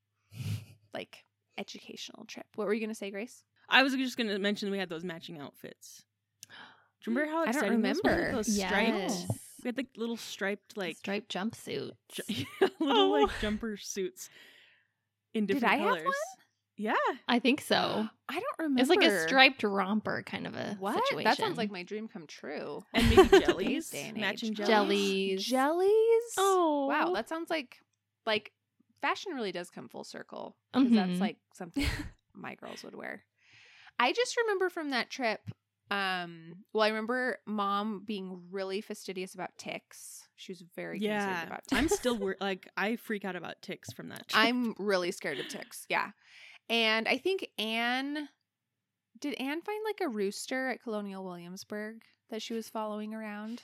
Speaker 2: like educational trip what were you gonna say grace
Speaker 4: I was just going to mention we had those matching outfits. Do you remember how
Speaker 2: I don't
Speaker 4: exciting those
Speaker 2: remember.
Speaker 4: Those striped.
Speaker 1: Yes.
Speaker 4: We had like little striped like
Speaker 1: striped jumpsuit.
Speaker 4: ju- (laughs) little like jumper suits in
Speaker 2: Did
Speaker 4: different
Speaker 2: I have
Speaker 4: colors.
Speaker 2: one?
Speaker 4: Yeah.
Speaker 1: I think so. (gasps)
Speaker 2: i don't remember
Speaker 1: It's like a striped romper kind of a
Speaker 2: what
Speaker 1: situation.
Speaker 2: that sounds like my dream come true (laughs)
Speaker 4: And maybe jellies. Matching jellies.
Speaker 1: jellies.
Speaker 2: jellies
Speaker 1: Oh
Speaker 2: wow that sounds like like fashion really does come full circle because that's
Speaker 1: Mhm.
Speaker 2: like something (laughs) my girls would wear i just remember from that trip um well i remember mom being really fastidious about ticks she was very
Speaker 4: Yeah.
Speaker 2: concerned about ticks (laughs)
Speaker 4: I'm still wor- like I freak out about ticks from that. trip.
Speaker 2: i'm really scared of ticks yeah and i think anne did anne find like a rooster at colonial williamsburg that she was following around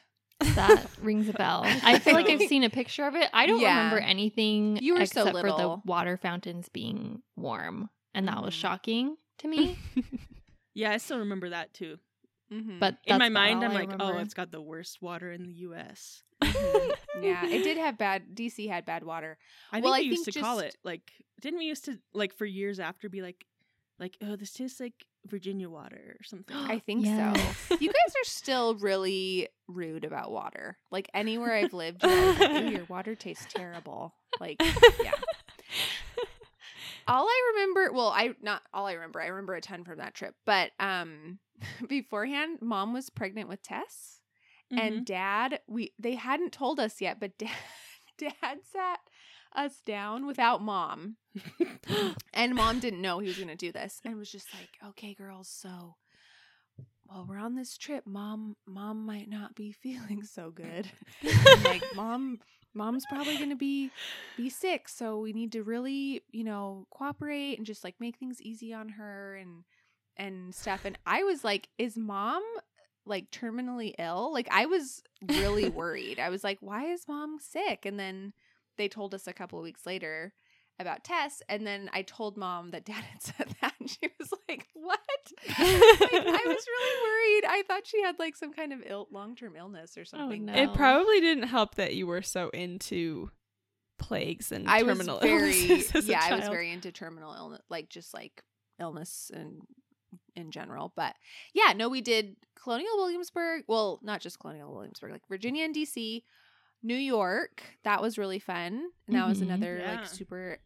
Speaker 1: that (laughs) rings a bell. I feel like I've seen a picture of it. I don't
Speaker 2: Yeah.
Speaker 1: remember anything
Speaker 2: You were so
Speaker 1: except for the water fountains being warm, and that was
Speaker 2: Mhm.
Speaker 1: shocking to (laughs) me.
Speaker 4: yeah, I still remember that too.
Speaker 2: Mhm.
Speaker 1: But
Speaker 4: In my mind, I'm
Speaker 1: I
Speaker 4: like, oh, it's got the worst water in the U.S. (laughs)
Speaker 2: Yeah (laughs) it did have bad dc had bad water
Speaker 4: I think
Speaker 2: Well,
Speaker 4: we
Speaker 2: I
Speaker 4: used
Speaker 2: think
Speaker 4: to call it like. Didn't we used to like for years after be like, like oh, this tastes like Virginia water or something.
Speaker 2: I (gasps) think
Speaker 1: Yes.
Speaker 2: so. You (laughs) guys are still really rude about water. Like anywhere I've lived, you're like, "Ooh, your water tastes terrible. Like, yeah. All I remember, well, I not all I remember. I remember a ton from that trip, but um, (laughs) beforehand, mom was pregnant with Tess,
Speaker 4: Mm-hmm.
Speaker 2: and dad we they hadn't told us yet, but dad (laughs) dad sat us down without mom (laughs) and mom didn't know he was going to do this and was just like, "Okay, girls, so while we're on this trip. Mom mom might not be feeling so good." Like, "Mom mom's probably going to be be sick, so we need to really, you know, cooperate and just like make things easy on her and and stuff and I was like is mom like terminally ill? Like I was really (laughs) worried. I was like why is mom sick? And then they told us a couple of weeks later about Tess and then I told mom that dad had (laughs) said that and she was like what? (laughs) Like, I was really worried. I thought she had like some kind of Ill- long-term illness or oh, something.
Speaker 1: no.
Speaker 3: It probably didn't help that you were so into plagues and
Speaker 2: I was
Speaker 3: terminal
Speaker 2: very
Speaker 3: illnesses as a
Speaker 2: yeah, I was very into terminal illness, like just like illness and in general. But yeah, no, we did Colonial Williamsburg. Well, not just Colonial Williamsburg, like Virginia and DC, New York. That was really fun, and that was
Speaker 1: Mhm.
Speaker 2: another
Speaker 4: Yeah.
Speaker 2: like super.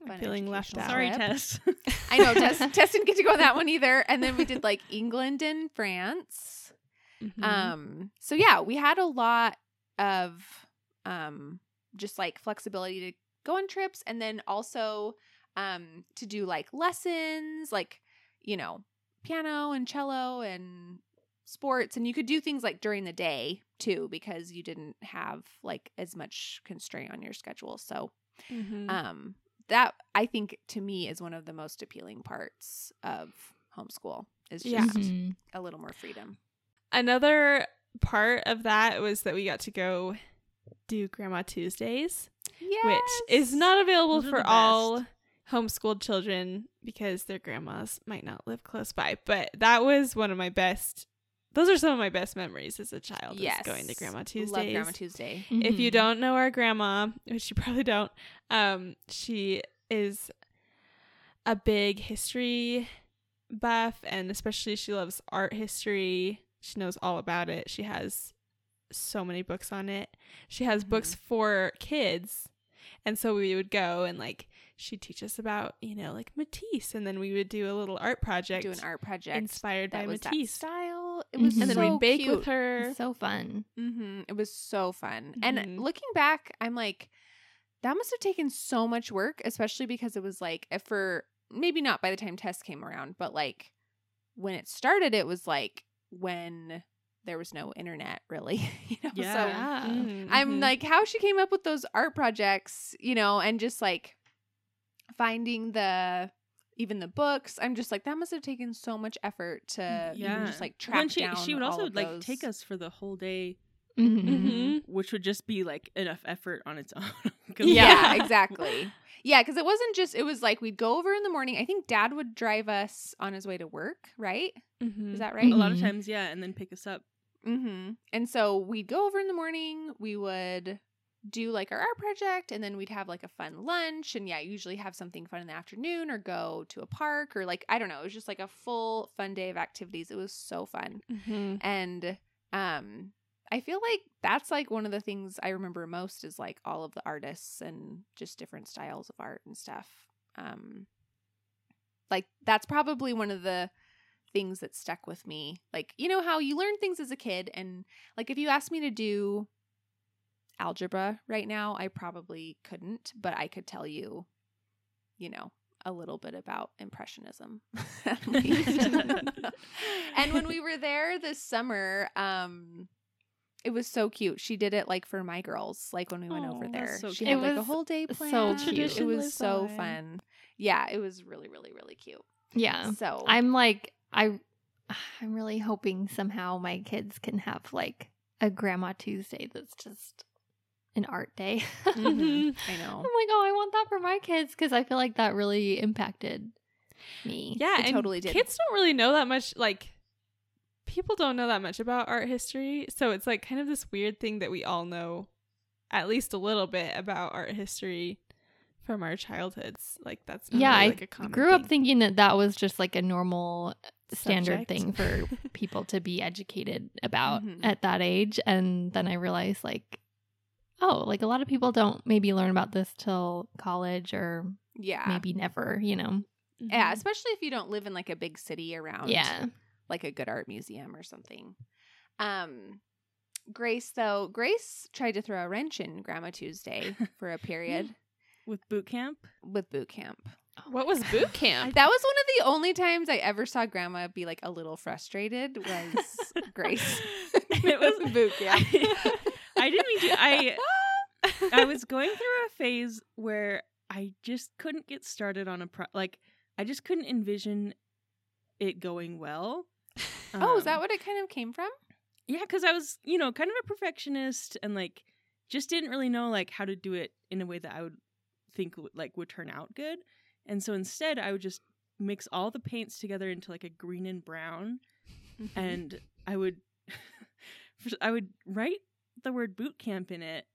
Speaker 3: I'm
Speaker 2: fun
Speaker 3: feeling left out.
Speaker 4: Sorry. Tess. (laughs)
Speaker 2: I know Tess, (laughs) Tess didn't get to go on that one either. And then we did like England and France.
Speaker 3: Mhm.
Speaker 2: Um, so yeah, we had a lot of um just like flexibility to go on trips and then also um to do like lessons, like, you know, piano and cello and sports and you could do things like during the day too because you didn't have like as much constraint on your schedule. So
Speaker 3: Mhm.
Speaker 2: um that I think to me is one of the most appealing parts of homeschool is just
Speaker 3: Yeah.
Speaker 1: Mhm.
Speaker 2: a little more freedom.
Speaker 3: Another part of that was that we got to go do Grandma Tuesdays, which is not available
Speaker 4: Those
Speaker 3: for all
Speaker 4: best.
Speaker 3: Homeschooled children because their grandmas might not live close by. But that was one of my best. Those are some of my best memories as a child. is
Speaker 2: yes
Speaker 3: going to Grandma
Speaker 2: Tuesday.
Speaker 3: Love
Speaker 2: Grandma Tuesday.
Speaker 3: If you
Speaker 1: Mhm.
Speaker 3: don't know our grandma, which you probably don't, um, she is a big history buff, and especially she loves art history. She knows all about it. She has so many books on it. She has books for kids, and so we would go and like she'd teach us about you know like Matisse, and then we would do a little art project,
Speaker 2: Do an art project
Speaker 3: inspired
Speaker 2: that
Speaker 3: by
Speaker 2: was that
Speaker 3: Matisse,
Speaker 2: style. It was
Speaker 1: Mhm.
Speaker 3: and then
Speaker 2: so
Speaker 3: we'd bake
Speaker 2: cute.
Speaker 3: with her.
Speaker 1: so fun.
Speaker 2: hmm It was so fun.
Speaker 3: Mhm.
Speaker 2: And looking back, I'm like, that must have taken so much work, especially because it was like if for maybe not by the time Tess came around, but like when it started, it was like when there was no internet, really. (laughs) you know,
Speaker 4: Yeah.
Speaker 2: so
Speaker 1: Yeah.
Speaker 3: Mhm,
Speaker 2: I'm
Speaker 3: mhm.
Speaker 2: like, how she came up with those art projects, you know, and just like finding the even the books. I'm just like, that must have taken so much effort to even just like track
Speaker 4: When she,
Speaker 2: down.
Speaker 4: she would
Speaker 2: all
Speaker 4: also
Speaker 2: of
Speaker 4: like take us for the whole day,
Speaker 1: Mhm.
Speaker 3: Mhm.
Speaker 4: which would just be like enough effort on its (laughs) own.
Speaker 2: Yeah, exactly. Yeah, because it wasn't just. It was like we'd go over in the morning. I think Dad would drive us on his way to work. Right?
Speaker 3: Mhm.
Speaker 2: Is that right?
Speaker 4: A lot of
Speaker 1: Mhm.
Speaker 4: times, yeah, and then pick us up.
Speaker 2: Mm-hmm. And so we'd go over in the morning. We would do like our art project, and then we'd have like a fun lunch. And yeah, usually have something fun in the afternoon, or go to a park, or like I don't know. It was just like a full fun day of activities. It was so fun.
Speaker 3: Mhm.
Speaker 2: and um i feel like that's like one of the things i remember most is like all of the artists and just different styles of art and stuff um like that's probably one of the things that stuck with me like you know how you learn things as a kid and like if you asked me to do algebra right now i probably couldn't but i could tell you you know a little bit about impressionism (laughs) (laughs) and when we were there this summer um it was so cute she did it like for my girls like when we went over there
Speaker 4: so
Speaker 2: she
Speaker 1: cute.
Speaker 2: had
Speaker 1: It
Speaker 2: like a whole day
Speaker 1: so cute.
Speaker 2: it was so
Speaker 3: on.
Speaker 2: fun yeah it was really really really cute
Speaker 1: Yeah.
Speaker 2: so
Speaker 1: I'm like I (sighs) I'm really hoping somehow my kids can have like a grandma Tuesday that's just an art day.
Speaker 2: Mhm.
Speaker 3: Mhm. (laughs)
Speaker 2: i know.
Speaker 1: I'm like, oh, I want that for my kids because I feel like that really impacted me.
Speaker 3: Yeah,
Speaker 2: It
Speaker 3: and
Speaker 2: totally did.
Speaker 3: Kids don't really know that much. Like, people don't know that much about art history, so it's like kind of this weird thing that we all know at least a little bit about art history from our childhoods. Like that's not
Speaker 1: Yeah,
Speaker 3: really,
Speaker 1: I
Speaker 3: like a common
Speaker 1: Grew up
Speaker 3: thing.
Speaker 1: thinking that that was just like a normal standard
Speaker 3: Subject.
Speaker 1: thing for (laughs) people to be educated about
Speaker 2: Mhm.
Speaker 1: at that age and then I realized like oh, like a lot of people don't maybe learn about this till college or
Speaker 2: yeah
Speaker 1: maybe never, you know.
Speaker 2: yeah
Speaker 3: Mhm.
Speaker 2: especially if you don't live in like a big city around
Speaker 1: Yeah.
Speaker 2: like a good art museum or something. Um Grace though, Grace tried to throw a wrench in Grandma Tuesday (laughs) for a period
Speaker 4: with boot camp.
Speaker 2: with boot camp.
Speaker 3: What was boot camp?
Speaker 2: That was one of the only times I ever saw Grandma be like a little frustrated was (laughs) Grace.
Speaker 4: it was (laughs)
Speaker 2: boot camp.
Speaker 4: I, I didn't mean to. I I (laughs) was going through a phase where I just couldn't get started on a pro. Like I just couldn't envision it going well.
Speaker 2: oh, is that
Speaker 4: Um,
Speaker 2: what it kind of came from?
Speaker 4: Yeah, because I was, you know, kind of a perfectionist and like just didn't really know like how to do it in a way that I would think would, like would turn out good. And so instead, I would just mix all the paints together into like a green and brown,
Speaker 2: Mm-hmm.
Speaker 4: and I would, (laughs) I would write the word boot camp in it.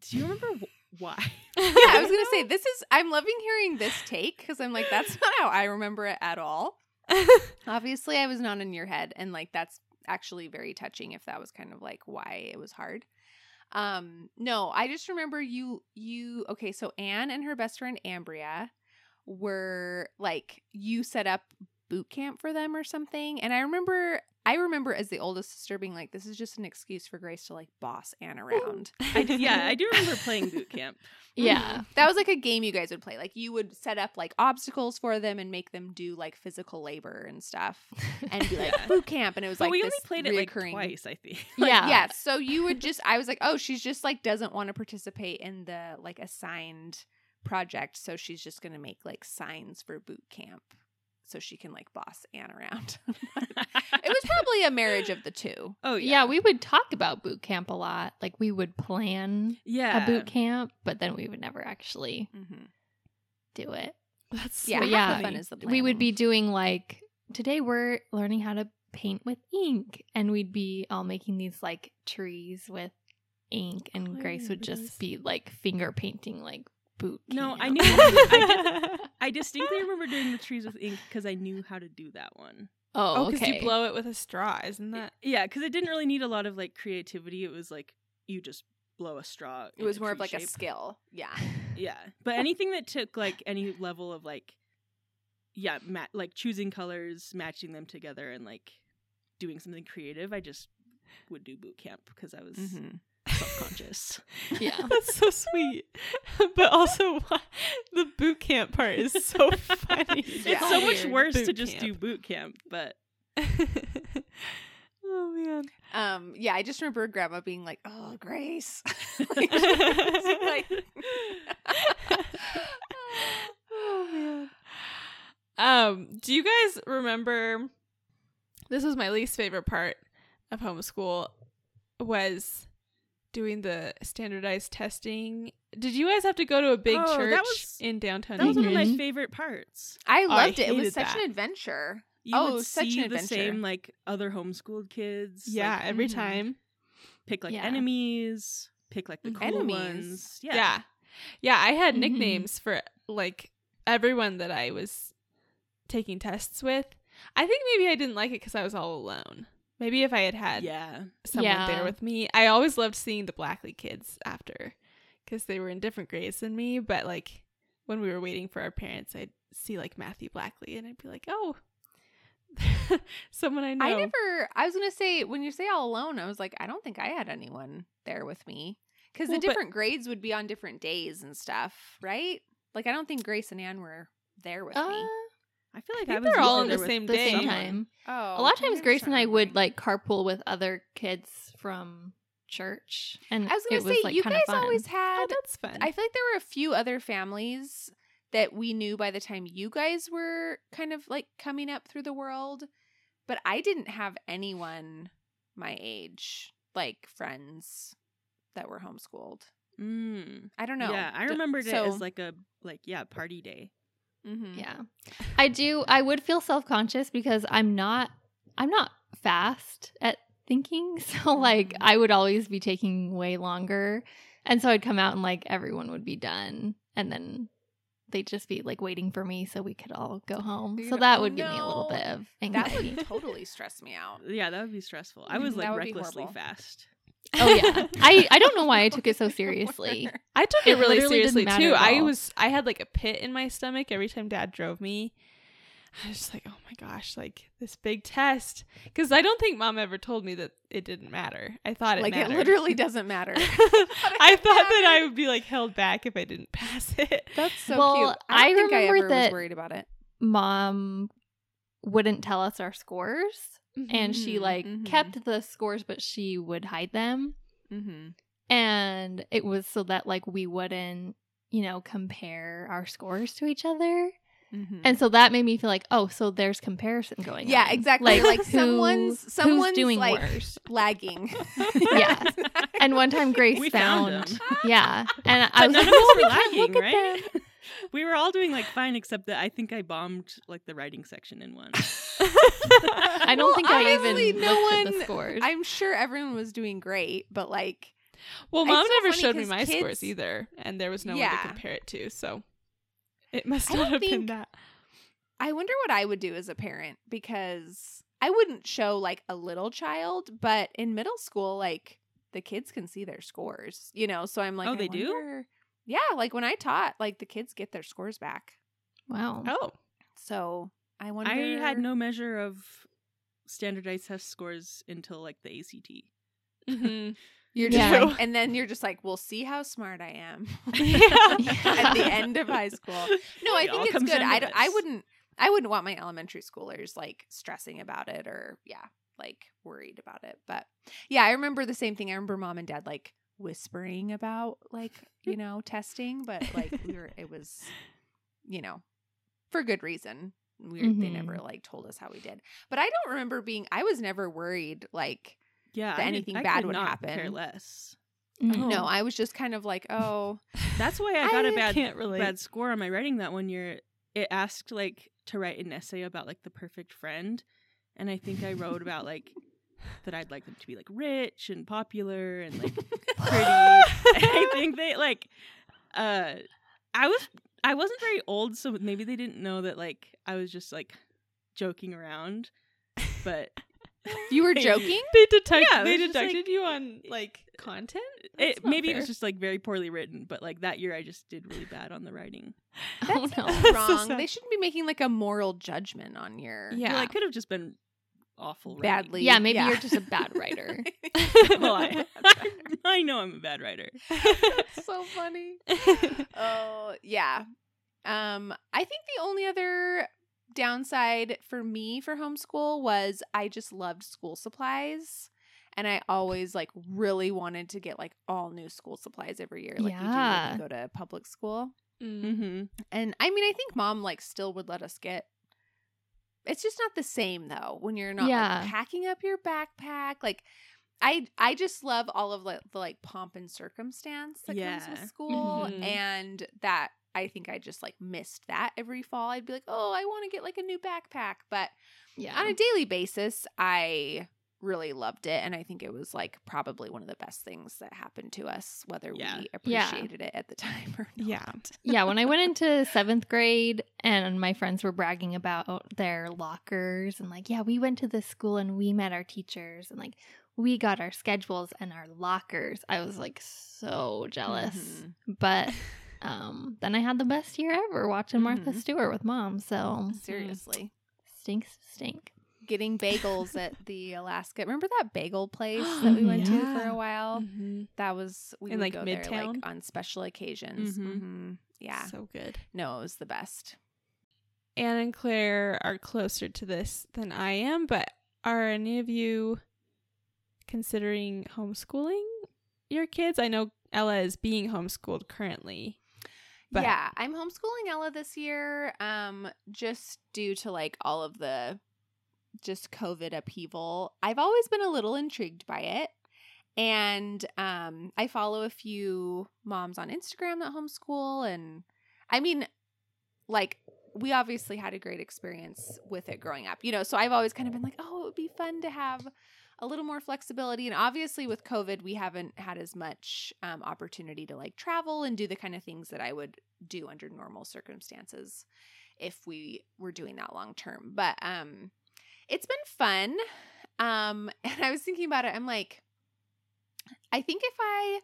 Speaker 4: Do you remember wh- why? (laughs)
Speaker 2: yeah, I was gonna say this is. I'm loving hearing this take because I'm like, that's not how I remember it at all. (laughs) Obviously, I was not in your head, and like that's actually very touching. If that was kind of like why it was hard. Um, no, I just remember you. You okay? So Anne and her best friend Ambria were like you set up boot camp for them or something, and I remember. I remember as the oldest sister being like, "This is just an excuse for Grace to like boss Anne around."
Speaker 4: I d- yeah, I do remember playing boot (laughs) camp.
Speaker 1: Yeah. Mm-hmm.
Speaker 2: That was like a game you guys would play. Like you would set up like obstacles for them and make them do like physical labor and stuff and be (laughs) like
Speaker 4: Yeah.
Speaker 2: boot camp. And it was
Speaker 4: But
Speaker 2: like
Speaker 4: we
Speaker 2: this
Speaker 4: only played it like
Speaker 2: reoccurring-
Speaker 4: twice, I think. (laughs)
Speaker 1: yeah.
Speaker 2: Yeah. So you would just I was like, oh, she's just like doesn't want to participate in the like assigned project. So she's just gonna make like signs for boot camp so she can like boss Anne around. (laughs) it was (laughs) probably a marriage of the two.
Speaker 4: oh
Speaker 1: Yeah.
Speaker 4: yeah,
Speaker 1: we would talk about boot camp a lot. Like we would plan
Speaker 4: yeah
Speaker 1: a boot camp, but then we would never actually
Speaker 2: Mm-hmm.
Speaker 1: do it.
Speaker 3: That's
Speaker 2: Yeah,
Speaker 1: yeah,
Speaker 2: half
Speaker 3: funny.
Speaker 2: the fun is the
Speaker 1: We would be doing like today we're learning how to paint with ink and we'd be all making these like trees with ink and
Speaker 3: Oh,
Speaker 1: Grace would just be like finger painting like boot
Speaker 4: No, I knew. I, (laughs) I distinctly remember doing the trees with ink because I knew how to do that one.
Speaker 1: Oh,
Speaker 3: Oh, because
Speaker 1: okay.
Speaker 3: you blow it with a straw, isn't that?
Speaker 4: Yeah, because it didn't really need a lot of like creativity. It was like you just blow a straw.
Speaker 2: It was more of
Speaker 4: tree
Speaker 2: like a skill. Yeah. (laughs)
Speaker 4: Yeah, but anything that took like any level of like, yeah, ma- like choosing colors, matching them together, and like doing something creative, I just would do boot camp because I was
Speaker 2: Mm-hmm.
Speaker 4: Self conscious.
Speaker 1: Yeah. (laughs)
Speaker 3: That's so sweet. (laughs) but also, the boot camp part is so (laughs) funny.
Speaker 4: It's
Speaker 2: Yeah.
Speaker 4: so much
Speaker 3: Weird.
Speaker 4: worse to
Speaker 3: Boot
Speaker 4: just do boot camp, but
Speaker 3: oh man.
Speaker 2: Um, yeah, I just remember grandma being like, Oh, Grace. Like, like-
Speaker 3: oh man. Um, do you guys remember this was my least favorite part of homeschool was doing the standardized testing. Did you guys have to go to a big
Speaker 4: Oh, that
Speaker 3: church
Speaker 4: was-
Speaker 3: in downtown?
Speaker 4: that was one of my favorite parts.
Speaker 2: I
Speaker 3: Oh, I
Speaker 2: loved it. It was such
Speaker 3: that.
Speaker 2: an adventure.
Speaker 4: You
Speaker 2: Oh,
Speaker 4: would
Speaker 2: such
Speaker 4: see
Speaker 2: an
Speaker 4: the
Speaker 2: adventure.
Speaker 4: same like other homeschooled kids.
Speaker 3: yeah,
Speaker 4: like,
Speaker 3: every
Speaker 2: mhm.
Speaker 3: time.
Speaker 4: pick like
Speaker 1: Yeah.
Speaker 4: enemies, pick like the
Speaker 2: Mhm.
Speaker 4: cool
Speaker 2: Enemies?
Speaker 4: ones.
Speaker 3: Yeah.
Speaker 4: Yeah.
Speaker 3: yeah. I had
Speaker 1: Mhm.
Speaker 3: nicknames for like everyone that I was taking tests with. I think maybe I didn't like it because I was all alone. Maybe if I had had
Speaker 4: Yeah.
Speaker 3: someone
Speaker 1: Yeah.
Speaker 3: there with me, I always loved seeing the Blackley kids after because they were in different grades than me. But like when we were waiting for our parents, I'd see like Matthew Blackley and I'd be like, oh, (laughs) someone I know.
Speaker 2: I never I was gonna say when you say all alone, I was like, I don't think I had anyone there with me. Because
Speaker 3: Well,
Speaker 2: the
Speaker 3: but-
Speaker 2: different grades would be on different days and stuff, right? Like I don't think Grace and Ann were there with
Speaker 1: Uh,
Speaker 2: me.
Speaker 4: I feel like
Speaker 3: think
Speaker 4: I was
Speaker 3: they're all on
Speaker 4: usually
Speaker 3: the
Speaker 4: there
Speaker 3: same
Speaker 4: with
Speaker 1: the
Speaker 3: day.
Speaker 1: same time.
Speaker 2: Oh,
Speaker 1: a lot of times Grace and I would like carpool with other kids from church, and
Speaker 2: I was gonna
Speaker 1: it
Speaker 2: say
Speaker 1: like
Speaker 2: you guys
Speaker 1: fun.
Speaker 2: always
Speaker 3: oh,
Speaker 2: had.
Speaker 3: that's fun.
Speaker 2: I feel like there were a few other families that we knew by the time you guys were kind of like coming up through the world, but I didn't have anyone my age, like friends that were homeschooled.
Speaker 4: Mm.
Speaker 2: I don't know.
Speaker 4: Yeah, I remembered
Speaker 2: so-
Speaker 4: it as like a like yeah party day.
Speaker 2: Mhm.
Speaker 1: Yeah. I do I would feel self-conscious because I'm not I'm not fast at thinking. (laughs) So like
Speaker 2: Mhm.
Speaker 1: I would always be taking way longer. And so I'd come out and like everyone would be done and then they'd just be like waiting for me so we could all go home.
Speaker 2: You're
Speaker 1: So that
Speaker 2: oh,
Speaker 1: would give me a little bit of
Speaker 2: That
Speaker 1: anxiety.
Speaker 2: would totally stress me out.
Speaker 4: Yeah, that would be stressful. I was
Speaker 2: Mhm,
Speaker 4: like
Speaker 2: that would be
Speaker 4: recklessly fast.
Speaker 1: Oh yeah. I (laughs) I don't know why I took it so seriously. (laughs)
Speaker 3: I took
Speaker 1: It
Speaker 3: it really seriously too. I was I had like a pit in my stomach every time dad drove me. I was just like, "Oh my gosh, like this big test." Cuz I don't think mom ever told me that it didn't matter. I thought it
Speaker 2: like
Speaker 3: mattered.
Speaker 2: it literally (laughs) doesn't matter.
Speaker 3: I thought that I would be like held back if I didn't pass it.
Speaker 2: That's so
Speaker 1: Well,
Speaker 2: cute.
Speaker 1: I
Speaker 2: I, don't think I
Speaker 1: remember
Speaker 2: ever was
Speaker 1: that-
Speaker 2: worried about it.
Speaker 1: Mom wouldn't tell us our scores and she
Speaker 2: Mhm,
Speaker 1: like
Speaker 2: mhm.
Speaker 1: kept the scores but she would hide them.
Speaker 2: Mm-hmm.
Speaker 1: and it was so that like we wouldn't you know compare our scores to each other
Speaker 2: Mhm.
Speaker 1: And so that made me feel like, oh, so there's comparison going
Speaker 2: yeah,
Speaker 1: on.
Speaker 2: exactly. Like,
Speaker 1: who-
Speaker 2: someone's someone's
Speaker 1: who's doing
Speaker 2: like
Speaker 1: worse.
Speaker 2: lagging. (laughs) (laughs)
Speaker 1: Yeah. And one time Grace
Speaker 4: We
Speaker 1: found,
Speaker 4: found 'em.
Speaker 1: yeah, and I
Speaker 4: But
Speaker 1: was like,
Speaker 4: of
Speaker 1: no,
Speaker 4: us
Speaker 1: we
Speaker 4: were
Speaker 1: can't look
Speaker 4: lagging,
Speaker 1: at
Speaker 4: right?
Speaker 1: them.
Speaker 4: We were all doing like fine, except that I think I bombed like the writing section in one. (laughs)
Speaker 1: I don't
Speaker 2: Well,
Speaker 1: think I even
Speaker 2: honestly,
Speaker 1: looked
Speaker 2: no
Speaker 1: at the scores.
Speaker 2: I'm sure everyone was doing great, but like
Speaker 3: well, mom never
Speaker 2: funny
Speaker 3: showed me my
Speaker 2: kids-
Speaker 3: scores either, and there was no one to compare it to, so it must
Speaker 2: I
Speaker 3: not
Speaker 2: don't
Speaker 3: have been that.
Speaker 2: I wonder what I would do as a parent because I wouldn't show like a little child, but in middle school, like the kids can see their scores, you know. So I'm like,
Speaker 4: Oh,
Speaker 2: I
Speaker 4: they do?
Speaker 2: Wonder- Yeah, like when I taught, like the kids get their scores back.
Speaker 1: wow.
Speaker 3: Oh,
Speaker 2: So I wonder.
Speaker 4: I had no measure of standardized test scores until like the ACT.
Speaker 3: hmm (laughs)
Speaker 2: You're just
Speaker 1: Yeah.
Speaker 2: like, and then you're just like, we'll see how smart I am (laughs) at the end of high school. No, I
Speaker 4: It
Speaker 2: think it's good.
Speaker 4: down
Speaker 2: I, I wouldn't. I wouldn't want my elementary schoolers like stressing about it or yeah, like worried about it. But yeah, I remember the same thing. I remember mom and dad like whispering about like (laughs) you know testing, but like we were. It was you know for good reason. We they
Speaker 1: Mhm.
Speaker 2: never like told us how we did. But I don't remember being. I was never worried like.
Speaker 4: Yeah,
Speaker 2: That
Speaker 4: I
Speaker 2: anything
Speaker 4: I
Speaker 2: bad would happen.
Speaker 4: Care less.
Speaker 1: Mm.
Speaker 2: No, I was just kind of like, oh, (laughs)
Speaker 4: That's why I got a
Speaker 3: I (laughs)
Speaker 4: bad
Speaker 3: can't relate.
Speaker 4: bad score on my writing that one year. It asked like to write an essay about like the perfect friend, and I think I wrote about like that I'd like them to be like rich and popular and like (laughs) pretty. I think they like uh I was I wasn't very old, so maybe they didn't know that like I was just like joking around. But
Speaker 2: you were (laughs) joking.
Speaker 3: They detect.
Speaker 4: Yeah,
Speaker 3: they
Speaker 4: was just, like-
Speaker 3: detected you on like content.
Speaker 4: it
Speaker 3: That's not
Speaker 4: maybe it was just like very poorly written, but like that year I just did really bad on the writing.
Speaker 1: Oh,
Speaker 2: That's
Speaker 1: no. (laughs)
Speaker 2: Wrong.
Speaker 3: sad.
Speaker 2: they shouldn't be making like a moral judgment on your
Speaker 3: Yeah.
Speaker 4: Well, I could have just been awful writing.
Speaker 2: badly.
Speaker 1: Yeah, maybe you're just a bad (laughs) writer. (laughs)
Speaker 4: well, I, (laughs) I know I'm a bad writer.
Speaker 2: so funny. Oh yeah. Um, I think the only other downside for me for homeschool was I just loved school supplies. And I always like really wanted to get like all new school supplies every year, like you do
Speaker 1: Yeah.
Speaker 2: when you go to public school.
Speaker 3: Mm.
Speaker 4: Mm-hmm.
Speaker 2: And I mean, I think mom like still would let us get. It's just not the same though when you're not
Speaker 1: Yeah.
Speaker 2: like packing up your backpack. Like, I I just love all of like the like pomp and circumstance that comes with school,
Speaker 3: Mhm.
Speaker 2: and that I think I just like missed that every fall. I'd be like, oh, I want to get like a new backpack, but
Speaker 1: Yeah.
Speaker 2: on a daily basis, I really loved it, and I think it was like probably one of the best things that happened to us, whether
Speaker 4: Yeah.
Speaker 2: we
Speaker 1: Yeah.
Speaker 2: appreciated it at the (laughs) time or not.
Speaker 3: Yeah.
Speaker 1: yeah, when I went into seventh grade and my friends were bragging about their lockers and like, yeah, we went to this school and we met our teachers and like we got our schedules and our lockers. I was like so jealous.
Speaker 2: Mhm.
Speaker 1: But um then I had the best year ever watching Martha
Speaker 2: Mhm.
Speaker 1: Stewart with mom. So
Speaker 2: Seriously.
Speaker 1: stinks stink.
Speaker 2: Getting bagels at the Alaska. Remember that bagel place (gasps) that we went to for a while?
Speaker 3: Mhm.
Speaker 2: That was we
Speaker 3: In,
Speaker 2: would
Speaker 3: like,
Speaker 2: go there
Speaker 3: Midtown?
Speaker 2: like on special occasions.
Speaker 4: Mhm.
Speaker 2: hmm Yeah.
Speaker 3: So good.
Speaker 2: no, it was the best.
Speaker 3: Anne and Claire are closer to this than I am, but are any of you considering homeschooling your kids? I know Ella is being homeschooled currently. But-
Speaker 2: yeah, I'm homeschooling Ella this year, um, just due to like all of the just COVID upheaval. I've always been a little intrigued by it. And um, I follow a few moms on Instagram that homeschool. And I mean, like, we obviously had a great experience with it growing up, you know. So I've always kind of been like, oh, it would be fun to have a little more flexibility. And obviously, with COVID, we haven't had as much um, opportunity to like travel and do the kind of things that I would do under normal circumstances if we were doing that long term. But um, it's been fun. Um, (laughs) and I was thinking about it. I'm like, I think if I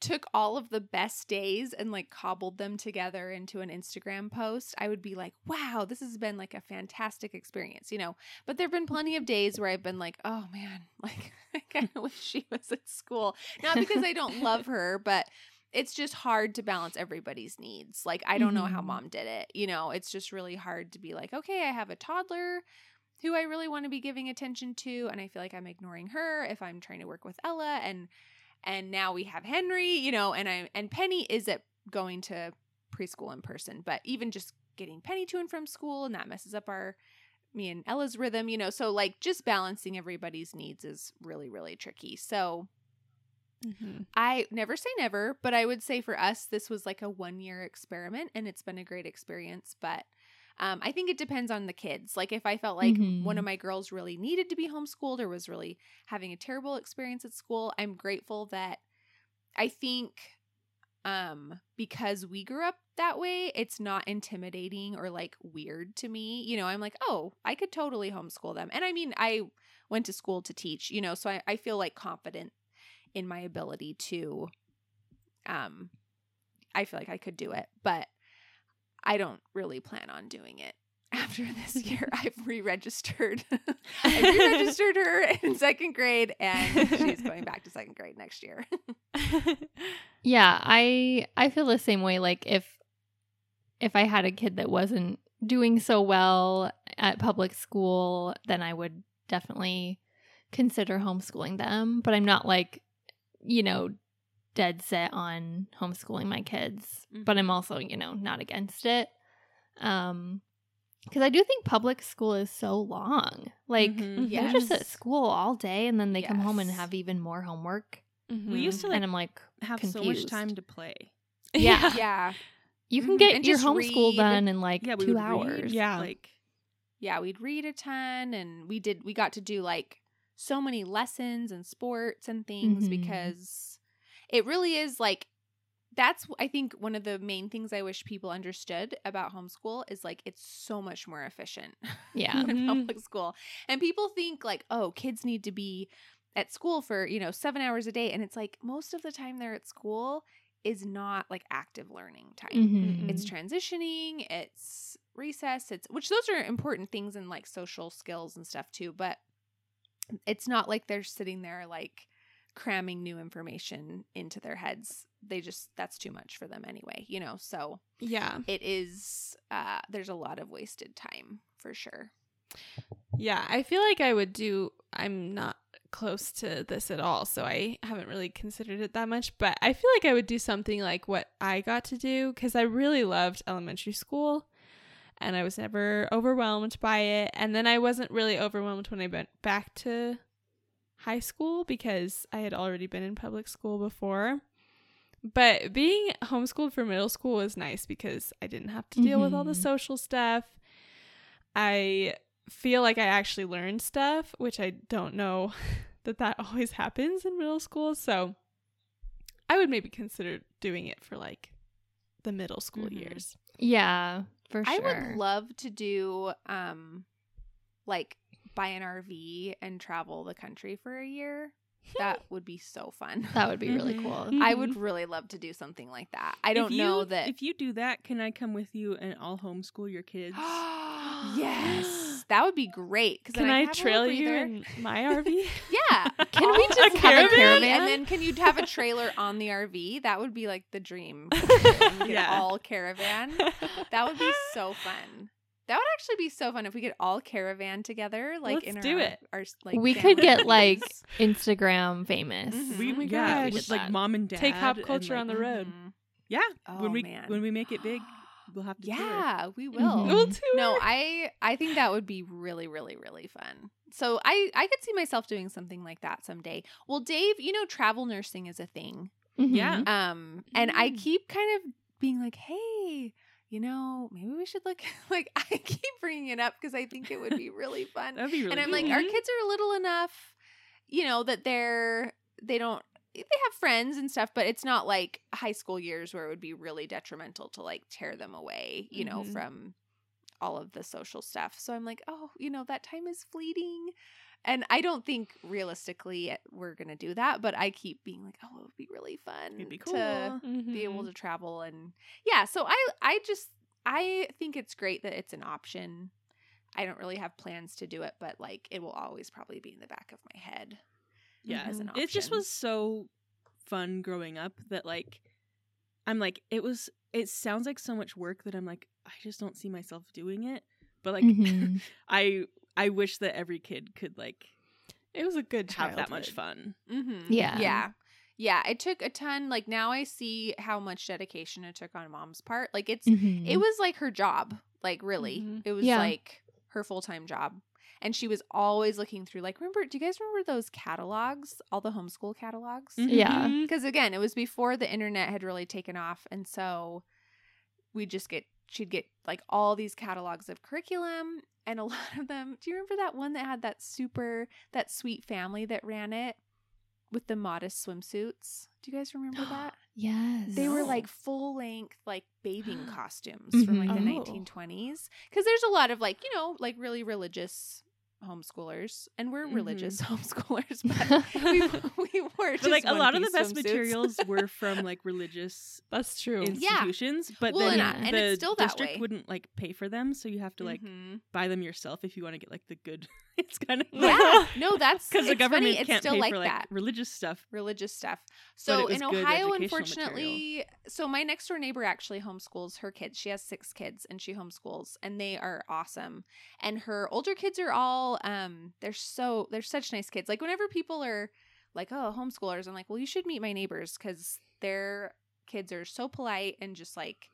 Speaker 2: took all of the best days and like cobbled them together into an Instagram post, I would be like, wow, this has been like a fantastic experience, you know. But there have been plenty of days where I've been like, oh man, (laughs) like I kind of (laughs) wish she was at school. Not because I don't love her, but it's just hard to balance everybody's needs. Like I don't know how
Speaker 1: Mhm.
Speaker 2: mom did it. You know, it's just really hard to be like, okay, I have a toddler who I really want to be giving attention to and I feel like I'm ignoring her if I'm trying to work with Ella and and now we have Henry, you know, and I and Penny is at going to preschool in person, but even just getting Penny to and from school, and that messes up our me and Ella's rhythm, you know. So like just balancing everybody's needs is really really tricky. So
Speaker 3: Mhm.
Speaker 2: I never say never, but I would say for us, this was like a one year experiment and it's been a great experience. But um, I think it depends on the kids. Like, if I felt like
Speaker 1: Mhm.
Speaker 2: one of my girls really needed to be homeschooled or was really having a terrible experience at school, I'm grateful that I think um because we grew up that way it's not intimidating or like weird to me you know i'm like oh i could totally homeschool them and i mean i went to school to teach you know so i, I feel like confident in my ability to um i feel like i could do it but i don't really plan on doing it (laughs) after this (laughs) year. I've re-registered. (laughs) I re-registered her in second grade and she's going back to second grade next year.
Speaker 1: Yeah, I I feel the same way like if if I had a kid that wasn't doing so well at public school, then I would definitely consider homeschooling them, but I'm not like you know dead set on homeschooling my kids, but I'm also, you know, not against it. Um cuz I do think public school is so long. Like
Speaker 4: Mhm.
Speaker 1: they're just at school all day and then they come home and have even more homework.
Speaker 4: We used to like
Speaker 1: and I'm like
Speaker 4: have so much time to play. (laughs)
Speaker 1: Yeah.
Speaker 2: yeah
Speaker 1: You can
Speaker 2: Mhm.
Speaker 1: get
Speaker 2: And
Speaker 1: your homeschool
Speaker 2: read.
Speaker 1: done in like
Speaker 4: Yeah,
Speaker 1: two
Speaker 4: would read.
Speaker 1: hours.
Speaker 3: Yeah.
Speaker 4: Like
Speaker 2: yeah we'd read a ton and we did we got to do like so many lessons and sports and things
Speaker 1: Mhm.
Speaker 2: because it really is like that's i think one of the main things i wish people understood about homeschool is like it's so much more efficient (laughs)
Speaker 1: Yeah.
Speaker 2: than
Speaker 3: Mhm.
Speaker 2: public school and people think like oh kids need to be at school for you know seven hours a day and it's like most of the time they're at school is not like active learning time
Speaker 1: Mhm.
Speaker 2: it's transitioning it's recess it's which those are important things in like social skills and stuff too but it's not like they're sitting there like cramming new information into their heads. They just that's too much for them anyway you know? So
Speaker 3: Yeah.
Speaker 2: it is uh there's a lot of wasted time for sure.
Speaker 3: Yeah, I feel like I would do I'm not close to this at all, so I haven't really considered it that much, but I feel like I would do something like what I got to do cuz I really loved elementary school and I was never overwhelmed by it, and then I wasn't really overwhelmed when I went back to high school because I had already been in public school before. But being homeschooled for middle school was nice because I didn't have to deal with all the
Speaker 1: Mhm.
Speaker 3: social stuff. I feel like I actually learned stuff, which I don't know (laughs) that that always happens in middle school. So I would maybe consider doing it for like the middle school
Speaker 2: Mhm.
Speaker 3: years.
Speaker 1: Yeah, for sure.
Speaker 2: i would love to do um like buy an rv and travel the country for a year (laughs) that would be so fun
Speaker 1: that would be really
Speaker 3: Mhm.
Speaker 1: cool.
Speaker 2: I
Speaker 3: Mhm.
Speaker 2: would really love to do something like that. I don't
Speaker 4: you,
Speaker 2: know that.
Speaker 4: if you do that, can I come with you and I'll homeschool your (gasps) kids?
Speaker 2: yes, (gasps) that would be great.
Speaker 3: Can
Speaker 2: then
Speaker 3: I
Speaker 2: have
Speaker 3: trail
Speaker 2: little
Speaker 3: you
Speaker 2: breather.
Speaker 3: in my RV? (laughs)
Speaker 2: Yeah.
Speaker 1: Can we (laughs)
Speaker 2: All
Speaker 1: just
Speaker 2: the
Speaker 1: have a
Speaker 2: RV,
Speaker 1: caravan?
Speaker 2: And then can you have a trailer on the RV? That would be like the dream.
Speaker 4: Yeah.
Speaker 2: All caravan. That would be so fun. That would actually be so fun if we could all caravan together, like
Speaker 3: Let's
Speaker 2: in
Speaker 3: do
Speaker 2: our,
Speaker 3: it.
Speaker 2: our like
Speaker 1: we could get like (laughs) Instagram famous.
Speaker 2: Mhm.
Speaker 4: We,
Speaker 3: Oh
Speaker 4: yeah,
Speaker 3: gosh.
Speaker 4: with, like mom and dad.
Speaker 3: Take pop
Speaker 4: and,
Speaker 3: culture
Speaker 4: like-
Speaker 3: on the road.
Speaker 2: Mhm.
Speaker 4: Yeah,
Speaker 2: Oh,
Speaker 4: when we
Speaker 2: man.
Speaker 4: when we make it big, (gasps) we'll have to. tour.
Speaker 2: Yeah, we will.
Speaker 1: Mhm.
Speaker 3: We'll tour.
Speaker 2: No, I I think that would be really really really fun. So I I could see myself doing something like that someday. Well, Dave, you know travel nursing is a thing.
Speaker 1: Mhm.
Speaker 4: Yeah.
Speaker 2: Um and I
Speaker 3: Mm.
Speaker 2: keep kind of being like, "Hey, you know, maybe we should look (laughs) like I keep bringing it up because I think it would be really fun."
Speaker 4: That'd be really.
Speaker 2: and I'm
Speaker 4: cool.
Speaker 2: like, our
Speaker 3: Mhm.
Speaker 2: kids are little enough, you know, that they're they don't they have friends and stuff, but it's not like high school years where it would be really detrimental to like tear them away, you know,
Speaker 3: Mhm.
Speaker 2: from all of the social stuff. So I'm like, oh, you know, that time is fleeting. And I don't think realistically we're going to do that, but I keep being like, oh, it would be really fun
Speaker 4: It'd be
Speaker 2: to
Speaker 4: cool.
Speaker 2: be able
Speaker 3: Mhm.
Speaker 2: to travel and yeah, so I I just I think it's great that it's an option. I don't really have plans to do it, but like it will always probably be in the back of my head.
Speaker 4: Yeah,
Speaker 2: as an
Speaker 4: it just was so fun growing up that like I'm like it was. It sounds like so much work that I'm like I just don't see myself doing it. But like
Speaker 1: Mhm. (laughs)
Speaker 4: I I wish that every kid could like
Speaker 3: It was a good
Speaker 4: have that much fun.
Speaker 2: Mm-hmm.
Speaker 1: Yeah.
Speaker 2: Yeah. Yeah. It took a ton. Like now I see how much dedication it took on mom's part. Like it's,
Speaker 1: Mhm.
Speaker 2: it was like her job. Like really.
Speaker 3: Mhm.
Speaker 2: It was
Speaker 1: Yeah.
Speaker 2: like her full-time job. And she was always looking through like remember do you guys remember those catalogs? All the homeschool catalogs?
Speaker 4: Mhm.
Speaker 1: Yeah.
Speaker 2: Because again it was before the internet had really taken off and so we'd just get she'd get like all these catalogs of curriculum and a (laughs) lot of them do you remember that one that had that super that sweet family that ran it with the modest swimsuits do you guys remember that (gasps)
Speaker 1: Yes.
Speaker 2: they were like full length like bathing (gasps) costumes from like the
Speaker 3: Mhm. Oh.
Speaker 2: 1920s because there's a lot of like you know like really religious homeschoolers and we're religious (laughs) homeschoolers (laughs) but we, we were just
Speaker 4: But like a lot of the best
Speaker 2: swimsuits.
Speaker 4: materials were (laughs) from like religious
Speaker 3: That's true.
Speaker 2: Yeah.
Speaker 4: institutions, but
Speaker 2: Well,
Speaker 4: then
Speaker 1: and-
Speaker 2: and
Speaker 4: the
Speaker 2: it's still
Speaker 4: district
Speaker 2: way.
Speaker 4: wouldn't like pay for them, so you have to like
Speaker 2: Mhm.
Speaker 4: buy them yourself if you want to get like the good. it's kind of
Speaker 2: yeah no that's
Speaker 4: because the government
Speaker 2: funny. it's
Speaker 4: can't
Speaker 2: still
Speaker 4: pay
Speaker 2: like
Speaker 4: for like
Speaker 2: that
Speaker 4: religious stuff.
Speaker 2: religious stuff so in ohio
Speaker 4: educational
Speaker 2: unfortunately so my next door neighbor actually homeschools her kids she has six kids and she homeschools and they are awesome and her older kids are all um they're so they're such nice kids. Like whenever people are like oh homeschoolers i'm like well you should meet my neighbors because their kids are so polite and just like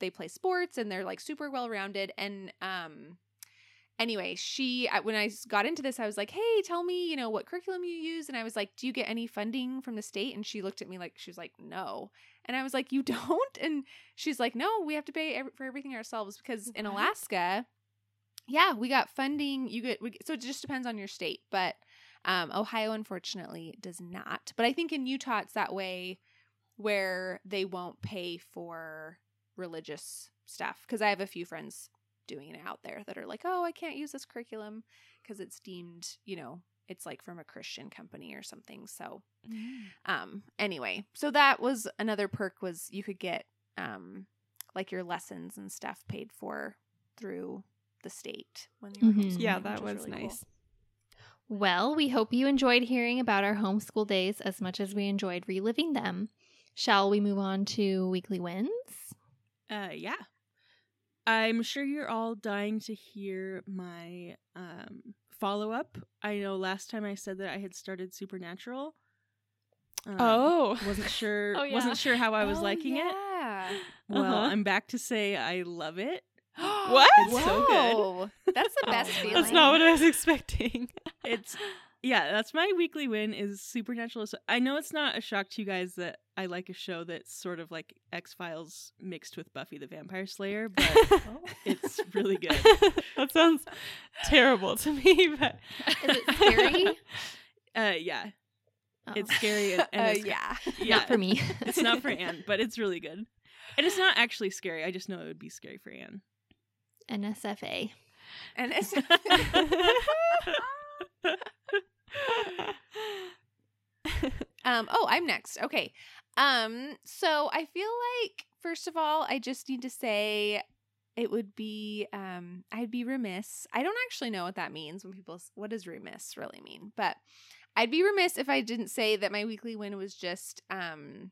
Speaker 2: they play sports and they're like super well rounded and um anyway she when I- when i s- got into this i was like hey tell me you know what curriculum you use and i was like do you get any funding from the state? And she looked at me like she was like no. And i was like you (laughs) don't? And she's like no we have to pay for everything ourselves because in alaska yeah we got funding you get we, so it just depends on your state but um, ohio unfortunately does not but i think in utah it's that way where they won't pay for religious stuff because i have a few friends doing it out there that are like oh i can't use this curriculum because it's deemed you know it's like from a christian company or something so um anyway so that was another perk was you could get um like your lessons and stuff paid for through the state when you were
Speaker 1: Mhm.
Speaker 2: homeschooling,
Speaker 3: Yeah, that was
Speaker 2: really cool.
Speaker 3: nice.
Speaker 1: Well, we hope you enjoyed hearing about our homeschool days as much as we enjoyed reliving them. Shall we move on to weekly wins?
Speaker 4: Uh, yeah. I'm sure you're all dying to hear my um, follow up. I know last time I said that I had started Supernatural. Um,
Speaker 3: Oh.
Speaker 4: wasn't (laughs) sure.
Speaker 1: Oh, yeah.
Speaker 4: Wasn't sure how I was
Speaker 2: Oh,
Speaker 4: liking it. Well,
Speaker 3: Uh-huh.
Speaker 4: I'm back to say I love it. (gasps)
Speaker 3: What?
Speaker 4: It's so good.
Speaker 2: That's the best
Speaker 1: Oh, (laughs)
Speaker 2: feeling.
Speaker 3: That's not what I was expecting. (laughs)
Speaker 4: It's yeah, that's my weekly win is Supernatural. So I know it's not a shock to you guys that I like a show that's sort of like X Files mixed with Buffy the Vampire Slayer, but (laughs) it's really good.
Speaker 3: that sounds terrible to me, but
Speaker 1: Is it scary?
Speaker 4: Uh, yeah,
Speaker 1: Oh.
Speaker 4: it's scary and, and
Speaker 2: Uh,
Speaker 4: it's,
Speaker 2: yeah.
Speaker 4: yeah,
Speaker 1: Not for me.
Speaker 4: it's not for Anne, but it's really good. And it's not actually scary. I just know it would be scary for Anne.
Speaker 1: NSFA.
Speaker 2: And um oh, I'm next. Okay. Um so I feel like first of all, I just need to say it would be um I'd be remiss. I don't actually know what that means when people what does remiss really mean? But I'd be remiss if I didn't say that my weekly win was just um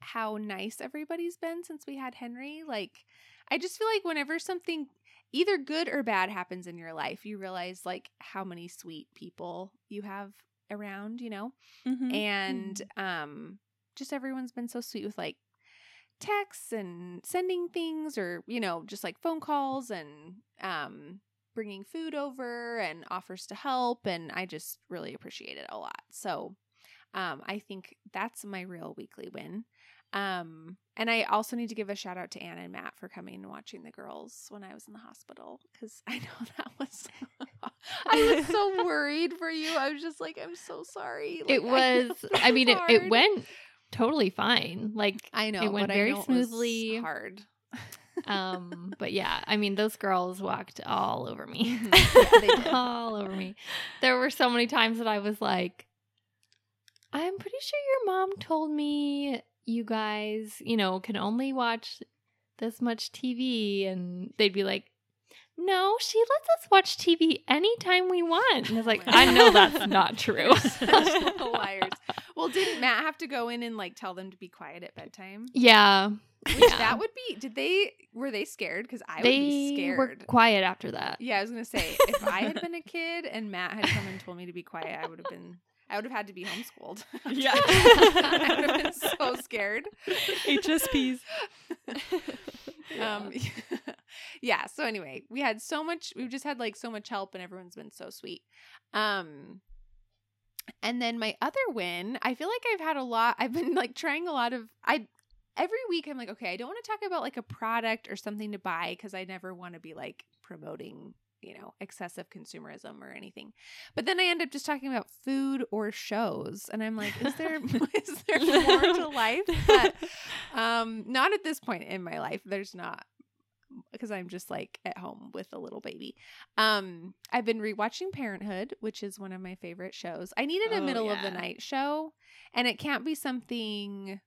Speaker 2: how nice everybody's been since we had Henry. Like I just feel like whenever something either good or bad happens in your life, you realize like how many sweet people you have around, you know?
Speaker 4: Mhm.
Speaker 2: And um just everyone's been so sweet with like texts and sending things or, you know, just like phone calls and um bringing food over and offers to help and I just really appreciate it a lot. So, um I think that's my real weekly win. Um, and I also need to give a shout out to Anna and Matt for coming and watching the girls when I was in the hospital because I (laughs) know that was. (laughs) I was so (laughs) worried for you. I was just like, I'm so sorry.
Speaker 1: it
Speaker 2: Like, I know
Speaker 1: was,
Speaker 2: that
Speaker 1: I mean, it, it went totally fine. Like,
Speaker 2: I know
Speaker 1: it went
Speaker 2: I
Speaker 1: very
Speaker 2: it
Speaker 1: smoothly.
Speaker 2: hard.
Speaker 1: um, but yeah, I mean, those girls walked all over me.
Speaker 2: Mhm. Yeah,
Speaker 1: all over me. There were so many times that I was like, I'm pretty sure your mom told me you guys, you know, can only watch this much TV. And they'd be like, no, she lets us watch TV anytime we want. And I was like, I know that's (laughs) not true.
Speaker 2: Liars. (laughs) Well, didn't Matt have to go in and like tell them to be quiet at bedtime?
Speaker 1: yeah.
Speaker 2: Which
Speaker 1: yeah.
Speaker 2: that would be. Did they? Were they scared? Because I would be scared.
Speaker 1: were quiet after that.
Speaker 2: Yeah, I was gonna say if I had been a kid and Matt had come and told me to be quiet, I would have been. I would have had to be homeschooled. (laughs) (laughs)
Speaker 4: Yeah.
Speaker 2: I would have been so scared.
Speaker 3: HSPs. (laughs)
Speaker 2: Um, yeah. So anyway, we had so much. We've just had like so much help, and everyone's been so sweet. Um, and then my other win, I feel like I've had a lot. I've been like trying a lot of. I every week I'm like, okay, I don't want to talk about like a product or something to buy because I never want to be like promoting you know excessive consumerism or anything. But then i end up just talking about food or shows and i'm like is (laughs) there (laughs) is there more (laughs) to life? But um not at this point in my life. There's not because i'm just like at home with a little baby. Um i've been rewatching parenthood which is one of my favorite shows. I needed a
Speaker 4: Oh,
Speaker 2: middle of the night show and it can't be something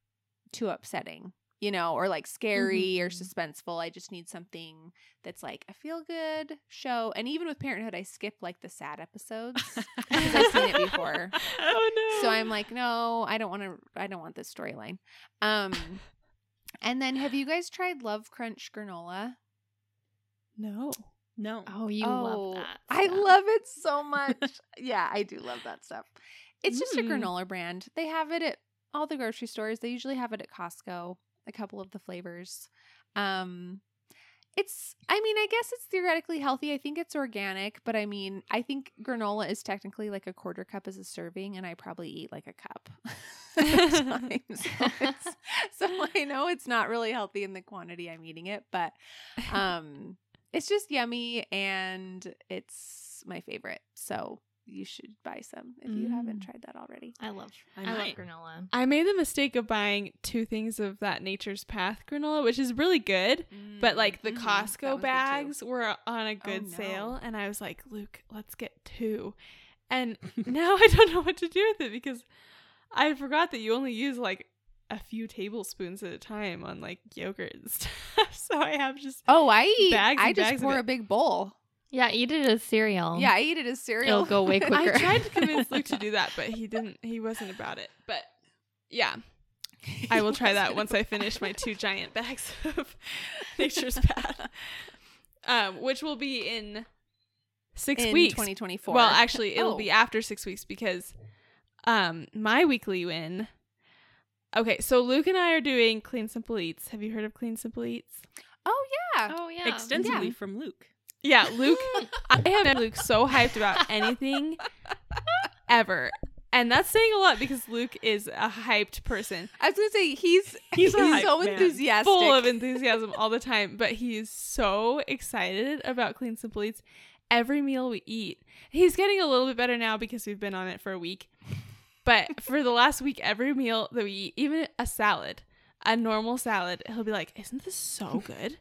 Speaker 2: too upsetting you know or like scary or
Speaker 4: Mhm.
Speaker 2: suspenseful i just need something that's like a feel good show and even with parenthood i skip like the sad episodes (laughs) because I've seen it before.
Speaker 3: oh no.
Speaker 2: so i'm like no i don't want to i don't want this storyline um and then have you guys tried love crunch granola
Speaker 3: no.
Speaker 4: No.
Speaker 1: Oh, you
Speaker 2: oh
Speaker 1: love that.
Speaker 2: i love it so much (laughs) yeah i do love that stuff it's just a
Speaker 3: Mm.
Speaker 2: granola brand they have it at all the grocery stores they usually have it at costco a couple of the flavors. Um it's i mean i guess it's theoretically healthy. I think it's organic but i mean i think granola is technically like a quarter cup as a serving and i probably eat like a cup (laughs) (laughs) time. so, so i know it's not really healthy in the quantity i'm eating it but (laughs) um it's just yummy and it's my favorite. So you should buy some if you haven't
Speaker 3: Mm.
Speaker 2: tried that already
Speaker 1: I love.
Speaker 4: I
Speaker 1: I, love
Speaker 4: might.
Speaker 1: granola.
Speaker 3: I made the mistake of buying two things of that Nature's Path granola, which is really good. But like the. Costco
Speaker 2: one's good too.
Speaker 3: bags were on a good
Speaker 2: no.
Speaker 3: sale, and I was like, Luke, let's get two. And (laughs) now I don't know what to do with it because I forgot that you only use like a few tablespoons at a time on like yogurt and (laughs) stuff. so I have just
Speaker 2: oh i eat
Speaker 3: Bags
Speaker 2: i just
Speaker 3: bags
Speaker 2: pour a big bowl
Speaker 1: Yeah, eat it as cereal.
Speaker 2: yeah i eat it as cereal
Speaker 1: It'll go way (laughs) quicker.
Speaker 3: I tried to convince Luke to do (laughs) that, but he didn't. He wasn't about it. But yeah, (laughs) I will try that once I finish my two giant bags of Nature's Path, um, which will be in six
Speaker 2: in
Speaker 3: weeks.
Speaker 2: 2024
Speaker 3: Well, actually, it'll
Speaker 2: Oh.
Speaker 3: be after six weeks because um, my weekly win. Okay, so Luke and I are doing Clean Simple Eats. Have you heard of Clean Simple Eats?
Speaker 2: oh yeah
Speaker 1: Oh yeah.
Speaker 4: Extensively
Speaker 2: Yeah.
Speaker 4: from Luke.
Speaker 3: Yeah, Luke. I (laughs) have been Luke so hyped about anything ever. And that's saying a lot because Luke is a hyped person,
Speaker 2: i was gonna say he's
Speaker 4: He's
Speaker 2: he's, so enthusiastic
Speaker 3: full of enthusiasm all the time, but he is so excited about Clean Simple Eats every meal we eat. He's getting a little bit better now because we've been on it for a week. But for the last week, every meal that we eat, even a salad, a normal salad, he'll be like, "Isn't this so good?"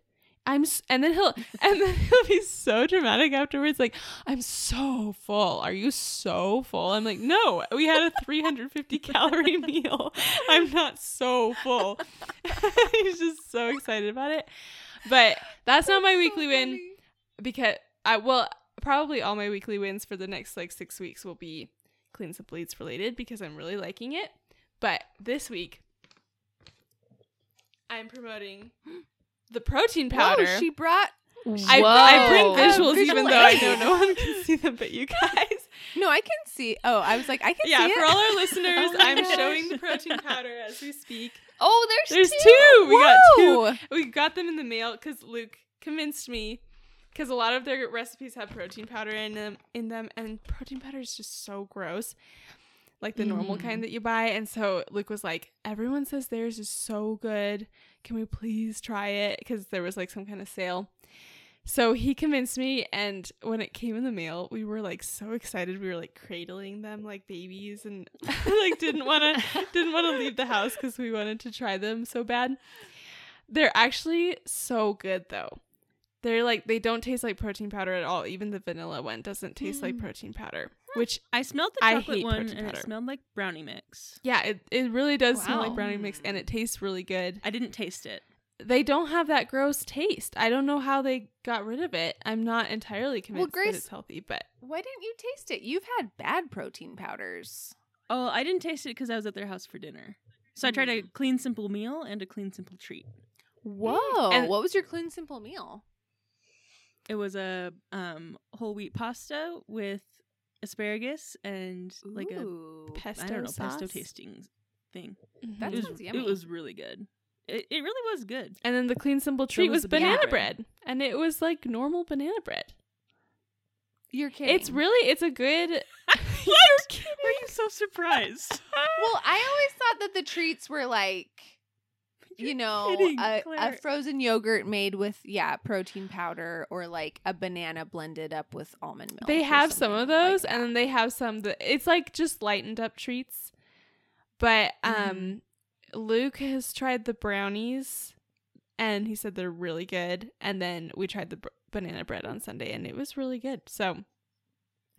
Speaker 3: I'm, s-, and then he'll, (laughs) and then he'll be so dramatic afterwards, like, "I'm so full. Are you so full?" I'm like, "No, we had a 350 (laughs) calorie meal. I'm not so full." (laughs) He's just so excited about it. But that's not my
Speaker 2: So
Speaker 3: weekly win because I well probably all my weekly wins for the next like six weeks will be Clean Simple Eats related because I'm really liking it. But this week I'm promoting (gasps) (gasps) (gasps) the protein powder.
Speaker 2: Whoa, she brought
Speaker 3: I, I bring visuals
Speaker 2: Uh,
Speaker 3: even though I know no one can see them but you guys.
Speaker 2: no i can see oh i was like i can
Speaker 3: yeah, for
Speaker 2: it
Speaker 3: all (laughs) our listeners,
Speaker 1: Oh
Speaker 3: I'm
Speaker 1: gosh.
Speaker 3: showing the protein powder as we speak.
Speaker 1: Oh, there's,
Speaker 3: There's two. We got two
Speaker 2: Whoa.
Speaker 3: we got them in the mail because Luke convinced me because a lot of their recipes have protein powder in them in them and protein powder is just so gross like the normal
Speaker 2: Mm.
Speaker 3: kind that you buy and so Luke was like everyone says theirs is so good can we please try it? Because there was like some kind of sale. So he convinced me and when it came in the mail we were like so excited. We were like cradling them like babies and (laughs) like didn't want to didn't want to leave the house because we wanted to try them so bad. They're actually so good though. They're like they don't taste like protein powder at all. Even the vanilla one doesn't taste like
Speaker 2: Mm.
Speaker 3: protein powder which
Speaker 4: I smelled the
Speaker 3: I
Speaker 4: chocolate
Speaker 3: hate
Speaker 4: one and
Speaker 3: powder.
Speaker 4: it smelled like brownie mix.
Speaker 3: yeah it, it really does smell like brownie mix and it tastes really good
Speaker 4: I didn't taste it.
Speaker 3: they don't have that gross taste i don't know how they got rid of it i'm not entirely convinced
Speaker 2: Grace-
Speaker 3: that it's healthy but
Speaker 2: why didn't you taste it you've had bad protein powders
Speaker 4: Oh, I didn't taste it because I was at their house for dinner. So I tried a
Speaker 2: Mm.
Speaker 4: clean, simple meal and a clean, simple treat.
Speaker 2: whoa
Speaker 3: And-
Speaker 2: what was your clean simple meal
Speaker 4: It was a um, whole wheat pasta with asparagus and like a
Speaker 3: pesto
Speaker 4: I don't know pesto tasting thing. Mm-hmm.
Speaker 2: That
Speaker 4: it was
Speaker 2: yummy.
Speaker 4: it was really good. It, it really was good.
Speaker 3: and then the clean simple treat
Speaker 4: was
Speaker 3: was, banana
Speaker 4: banana
Speaker 3: bread.
Speaker 4: bread.
Speaker 3: and it was like normal banana bread.
Speaker 2: You're kidding.
Speaker 3: It's really it's a good. (laughs) (laughs)
Speaker 4: What? Why are you so surprised?
Speaker 2: well. I always thought that the treats were like you (laughs) know
Speaker 4: kidding,
Speaker 2: a, a frozen yogurt made with yeah protein powder or like a banana blended up with almond milk.
Speaker 3: They have some of those,
Speaker 2: that.
Speaker 3: and then they have some that it's like just lightened up treats. But um,
Speaker 2: Mhm.
Speaker 3: Luke has tried the brownies, and he said they're really good. And then we tried the br- banana bread on Sunday, and it was really good. So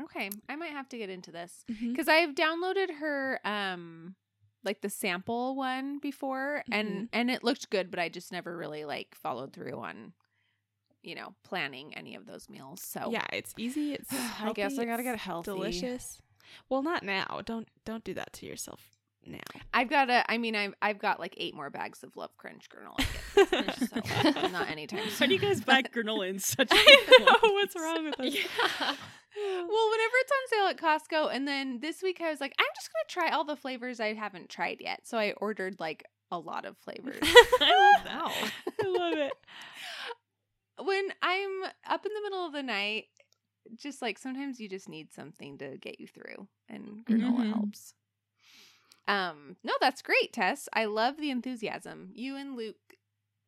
Speaker 2: okay, I might have to get into this. because I've downloaded her um like the sample one before and
Speaker 3: Mhm.
Speaker 2: and it looked good but I just never really like followed through on you know planning any of those meals so
Speaker 3: yeah, it's easy. It's (sighs)
Speaker 2: I guess
Speaker 3: healthy,
Speaker 2: I gotta get healthy.
Speaker 3: delicious. Well, not now. Don't don't do that to yourself now.
Speaker 2: I've got a I mean I've I've got like eight more bags of Love Crunch granola to get this finish, so not anytime
Speaker 4: Why
Speaker 2: soon
Speaker 4: do you guys buy granola in (laughs) such
Speaker 3: I know what's wrong with us. Yeah.
Speaker 2: well, whenever it's on sale at Costco, and then this week I was like, I'm just gonna try all the flavors I haven't tried yet. So I ordered like a lot of flavors. (laughs)
Speaker 4: I love that.
Speaker 3: I love it. (laughs)
Speaker 2: when I'm up in the middle of the night, just like sometimes you just need something to get you through, and granola
Speaker 4: Mhm.
Speaker 2: helps. Um, no, that's great, Tess. I love the enthusiasm. You and Luke,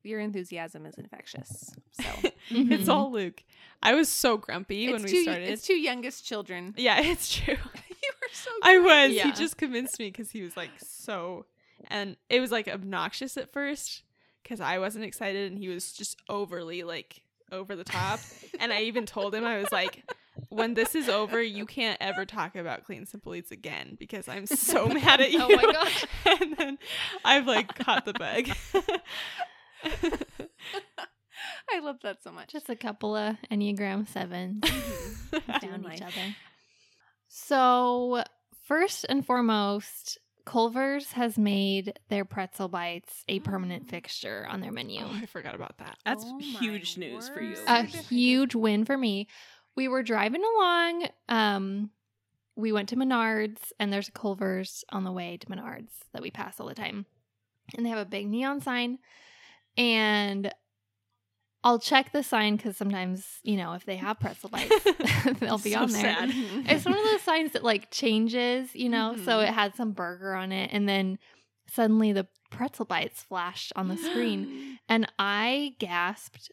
Speaker 2: your enthusiasm is infectious. So (laughs)
Speaker 3: It's
Speaker 1: Mhm.
Speaker 3: all Luke. I was so grumpy when
Speaker 2: it's
Speaker 3: we started.
Speaker 2: it's two youngest children.
Speaker 3: yeah, (laughs) it's true. (laughs)
Speaker 2: you were so.
Speaker 3: I was.
Speaker 1: Yeah.
Speaker 3: He just convinced me because he was like so, and it was like obnoxious at first because I wasn't excited and he was just overly like over the top. and I even told him I was like, when this is over, you can't ever talk about clean simple eats again because I'm so (laughs) mad at you.
Speaker 1: Oh my gosh. (laughs)
Speaker 3: and then I've like caught the bug. (laughs)
Speaker 2: I love that so much.
Speaker 1: Just a couple of Enneagram sevens mm-hmm.
Speaker 2: down
Speaker 1: each other. So, first and foremost, Culver's has made their pretzel bites a permanent mm. fixture on their menu.
Speaker 3: oh, I forgot about that.
Speaker 4: That's
Speaker 2: Oh
Speaker 4: huge news for you.
Speaker 1: a huge win for me. We were driving along. Um, we went to Menards, and there's a Culver's on the way to Menards that we pass all the time, and they have a big neon sign. And I'll check the sign because sometimes, you know, if they have pretzel bites, (laughs) (laughs) they'll be
Speaker 4: So
Speaker 1: on there.
Speaker 4: sad. (laughs)
Speaker 1: It's one of those signs that like changes, you know. So
Speaker 2: Mhm.
Speaker 1: it had some burger on it, and then suddenly the pretzel bites flashed on the screen, (gasps) and I gasped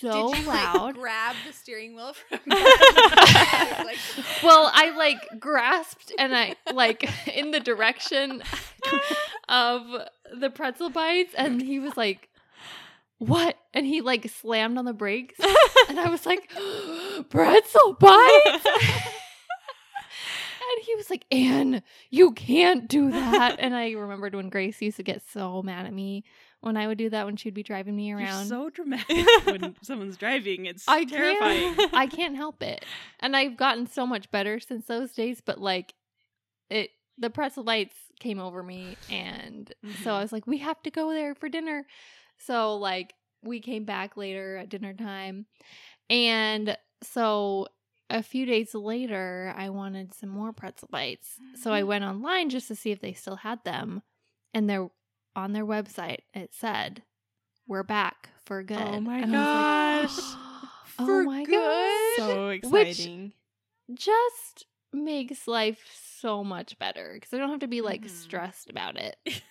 Speaker 1: so
Speaker 2: Did you, (laughs)
Speaker 1: loud.
Speaker 2: Like, grab the steering wheel from? (laughs) (laughs) like,
Speaker 1: well, I like grasped and I like in the direction of the pretzel bites, and he was like, "What?" And he like slammed on the brakes, and I was like, (gasps) "Pretzel bites!" and he was like, "Anne, you can't do that." And I remembered when Grace used to get so mad at me when I would do that when she'd be driving me
Speaker 4: You're
Speaker 1: around.
Speaker 4: so dramatic (laughs) when someone's driving. It's
Speaker 1: I
Speaker 4: terrifying.
Speaker 1: Can't, (laughs) I can't help it. And I've gotten so much better since those days, but like it the pretzel bites came over me and so mm-hmm. I was like, we have to go there for dinner. So like we came back later at dinner time. And so a few days later, I wanted some more pretzel bites. So I mm-hmm. went online just to see if they still had them. And they're on their website, it said, We're back for good.
Speaker 3: Oh my
Speaker 1: And was like,
Speaker 3: gosh. (gasps) (gasps)
Speaker 1: oh
Speaker 2: For
Speaker 1: my
Speaker 2: good?
Speaker 1: god.
Speaker 3: so
Speaker 1: Which-
Speaker 3: exciting.
Speaker 1: Just makes life so much better because I don't have to be like
Speaker 2: Mhm.
Speaker 1: stressed about it. (laughs)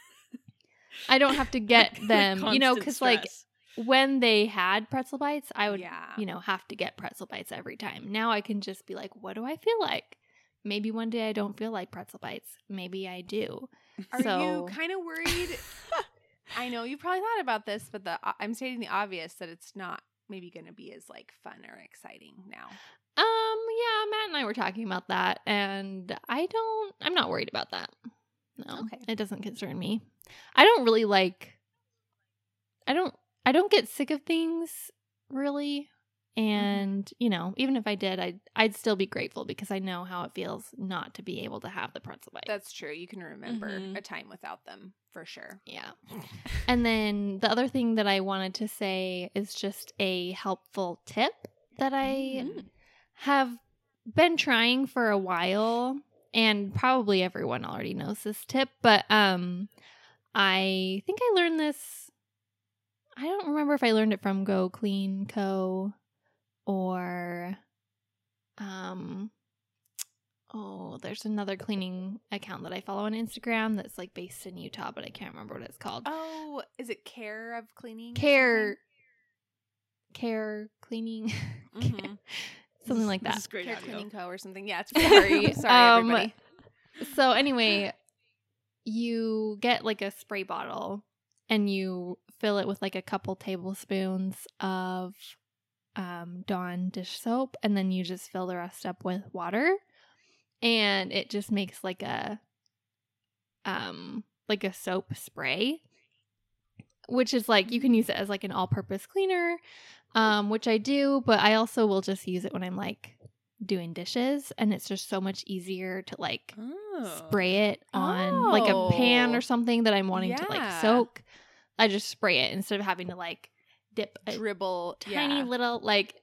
Speaker 1: I don't have to get (laughs) them, you know, because like when they had pretzel bites, I would,
Speaker 2: yeah.
Speaker 1: you know, have to get pretzel bites every time. Now I can just be like, what do I feel like? Maybe one day I don't feel like pretzel bites. Maybe I do.
Speaker 2: Are
Speaker 1: so
Speaker 2: you kind of worried? I know you probably thought about this, but the I'm stating the obvious that it's not maybe going to be as like fun or exciting now.
Speaker 1: Um, yeah, Matt and I were talking about that, and I don't, I'm not worried about that. No,
Speaker 2: Okay.
Speaker 1: it doesn't concern me. I don't really like, I don't, I don't get sick of things really. And, you know, even if I did, I'd, I'd still be grateful because I know how it feels not to be able to have the pretzel bites.
Speaker 2: That's true. You can remember
Speaker 3: Mhm.
Speaker 2: a time without them for sure.
Speaker 1: Yeah. and then the other thing that I wanted to say is just a helpful tip that I
Speaker 3: Mm.
Speaker 1: have been trying for a while and probably everyone already knows this tip, but um I think I learned this I don't remember if I learned it from Go Clean Co. or um oh, there's another cleaning account that I follow on Instagram that's like based in Utah, but I can't remember what it's called.
Speaker 2: Oh, is it care of cleaning?
Speaker 1: Care Care Cleaning (laughs)
Speaker 2: something? Mhm.
Speaker 1: something like
Speaker 4: This
Speaker 1: that.
Speaker 4: is great
Speaker 2: Care
Speaker 4: audio.
Speaker 2: Cleaning Co. or something. Yeah, it's (laughs) sorry. sorry,
Speaker 1: Um,
Speaker 2: everybody.
Speaker 1: So anyway, you get like a spray bottle and you fill it with like a couple tablespoons of um, Dawn dish soap, and then you just fill the rest up with water, and it just makes like a um like a soap spray, which is like you can use it as like an all-purpose cleaner, um, which I do, but I also will just use it when I'm like doing dishes, and it's just so much easier to like
Speaker 4: Oh.
Speaker 1: spray it on like a pan
Speaker 2: Oh.
Speaker 1: or something that I'm wanting to like soak. I just spray it instead of having to like dip a
Speaker 2: Dribble.
Speaker 1: tiny
Speaker 2: yeah.
Speaker 1: little like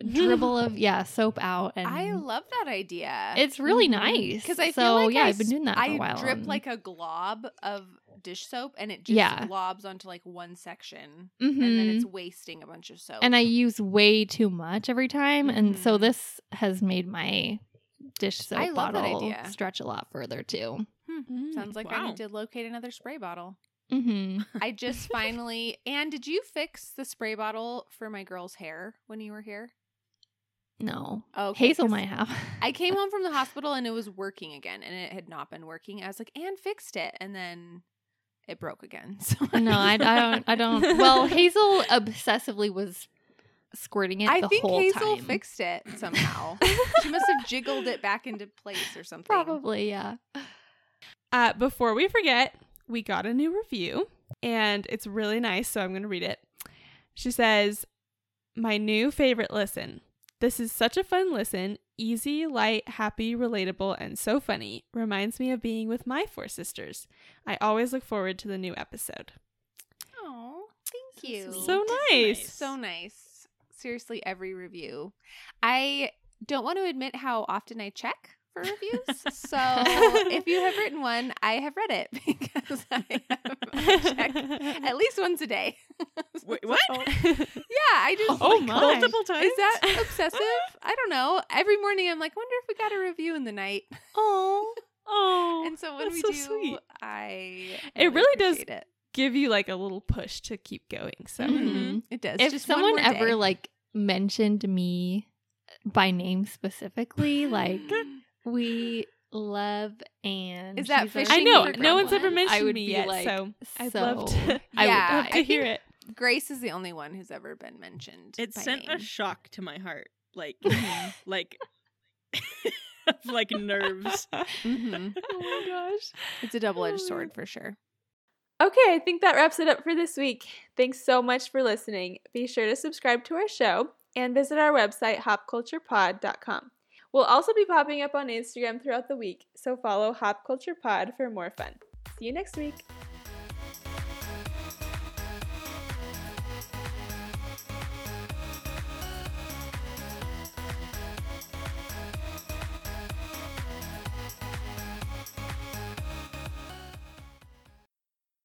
Speaker 1: (laughs) dribble of yeah soap out and
Speaker 2: I love that idea.
Speaker 1: it's really
Speaker 2: Mhm.
Speaker 1: nice
Speaker 2: Because I
Speaker 1: so
Speaker 2: feel like
Speaker 1: yeah
Speaker 2: I
Speaker 1: I've been doing that for
Speaker 2: I
Speaker 1: a while
Speaker 2: drip
Speaker 1: and-
Speaker 2: like a glob of dish soap, and it just
Speaker 1: Yeah.
Speaker 2: globs onto like one section,
Speaker 1: Mhm.
Speaker 2: and then it's wasting a bunch of soap.
Speaker 1: and I use way too much every time and so
Speaker 2: Mhm.
Speaker 1: this has made my dish soap
Speaker 2: I love that
Speaker 1: bottle
Speaker 2: idea.
Speaker 1: stretch a lot further too
Speaker 3: Mm.
Speaker 2: sounds like I need to locate another spray bottle.
Speaker 1: Hmm (laughs)
Speaker 2: I just finally. (laughs) And did you fix the spray bottle for my girl's hair when you were here?
Speaker 1: no
Speaker 2: Oh,
Speaker 1: Hazel might have (laughs)
Speaker 2: I came home from the hospital and it was working again, and it had not been working. I was like, and fixed it, and then it broke again. So
Speaker 1: no I, I don't I don't well Hazel obsessively was squirting it
Speaker 2: I think Hazel
Speaker 1: time
Speaker 2: fixed it somehow. she must have jiggled it back into place or something.
Speaker 1: Probably, yeah.
Speaker 3: Uh, before we forget, we got a new review and it's really nice, so I'm going to read it. She says, My new favorite listen. This is such a fun listen. Easy, light, happy, relatable, and so funny. Reminds me of being with my four sisters. I always look forward to the new episode.
Speaker 2: Oh, thank you.
Speaker 3: So nice.
Speaker 2: So nice. Seriously, every review. I don't want to admit how often I check for reviews. so if you have written (laughs) one, I have read it (laughs) because I, have, (laughs) I check at least once a day.
Speaker 4: Wait, what?
Speaker 2: So, yeah, I just.
Speaker 3: Oh
Speaker 2: like,
Speaker 3: my.
Speaker 4: Multiple times?
Speaker 2: Is that obsessive? I don't know. Every morning I'm like, wonder if we got a review in the night.
Speaker 3: Oh, oh.
Speaker 2: And so when
Speaker 3: that's
Speaker 2: we
Speaker 3: so
Speaker 2: do,
Speaker 3: sweet.
Speaker 2: I
Speaker 3: It really does
Speaker 2: it.
Speaker 3: Give you like a little push to keep going. So
Speaker 1: Mhm.
Speaker 2: Mhm. It does.
Speaker 1: If
Speaker 2: Just
Speaker 1: someone ever
Speaker 2: day.
Speaker 1: like mentioned me by name specifically, like we love Anne.
Speaker 2: Is that
Speaker 1: she's our
Speaker 2: fishing
Speaker 3: I know no one's ever mentioned
Speaker 1: I would
Speaker 3: me
Speaker 1: be
Speaker 3: yet,
Speaker 1: like,
Speaker 3: so I'd
Speaker 1: so-
Speaker 3: love to. (laughs)
Speaker 1: I would
Speaker 3: love to
Speaker 2: think
Speaker 3: hear it.
Speaker 2: Grace is the only one who's ever been mentioned.
Speaker 4: It sent
Speaker 2: name.
Speaker 4: a shock to my heart. Like,
Speaker 2: Mhm. (laughs)
Speaker 4: like, (laughs) like nerves.
Speaker 2: Mhm.
Speaker 3: oh my gosh.
Speaker 2: It's a double edged
Speaker 3: Oh,
Speaker 2: sword for sure.
Speaker 5: Okay, I think that wraps it up for this week. Thanks so much for listening. Be sure to subscribe to our show and visit our website, hopculturepod.com. We'll also be popping up on Instagram throughout the week, so follow Hop Culture Pod for more fun. See you next week.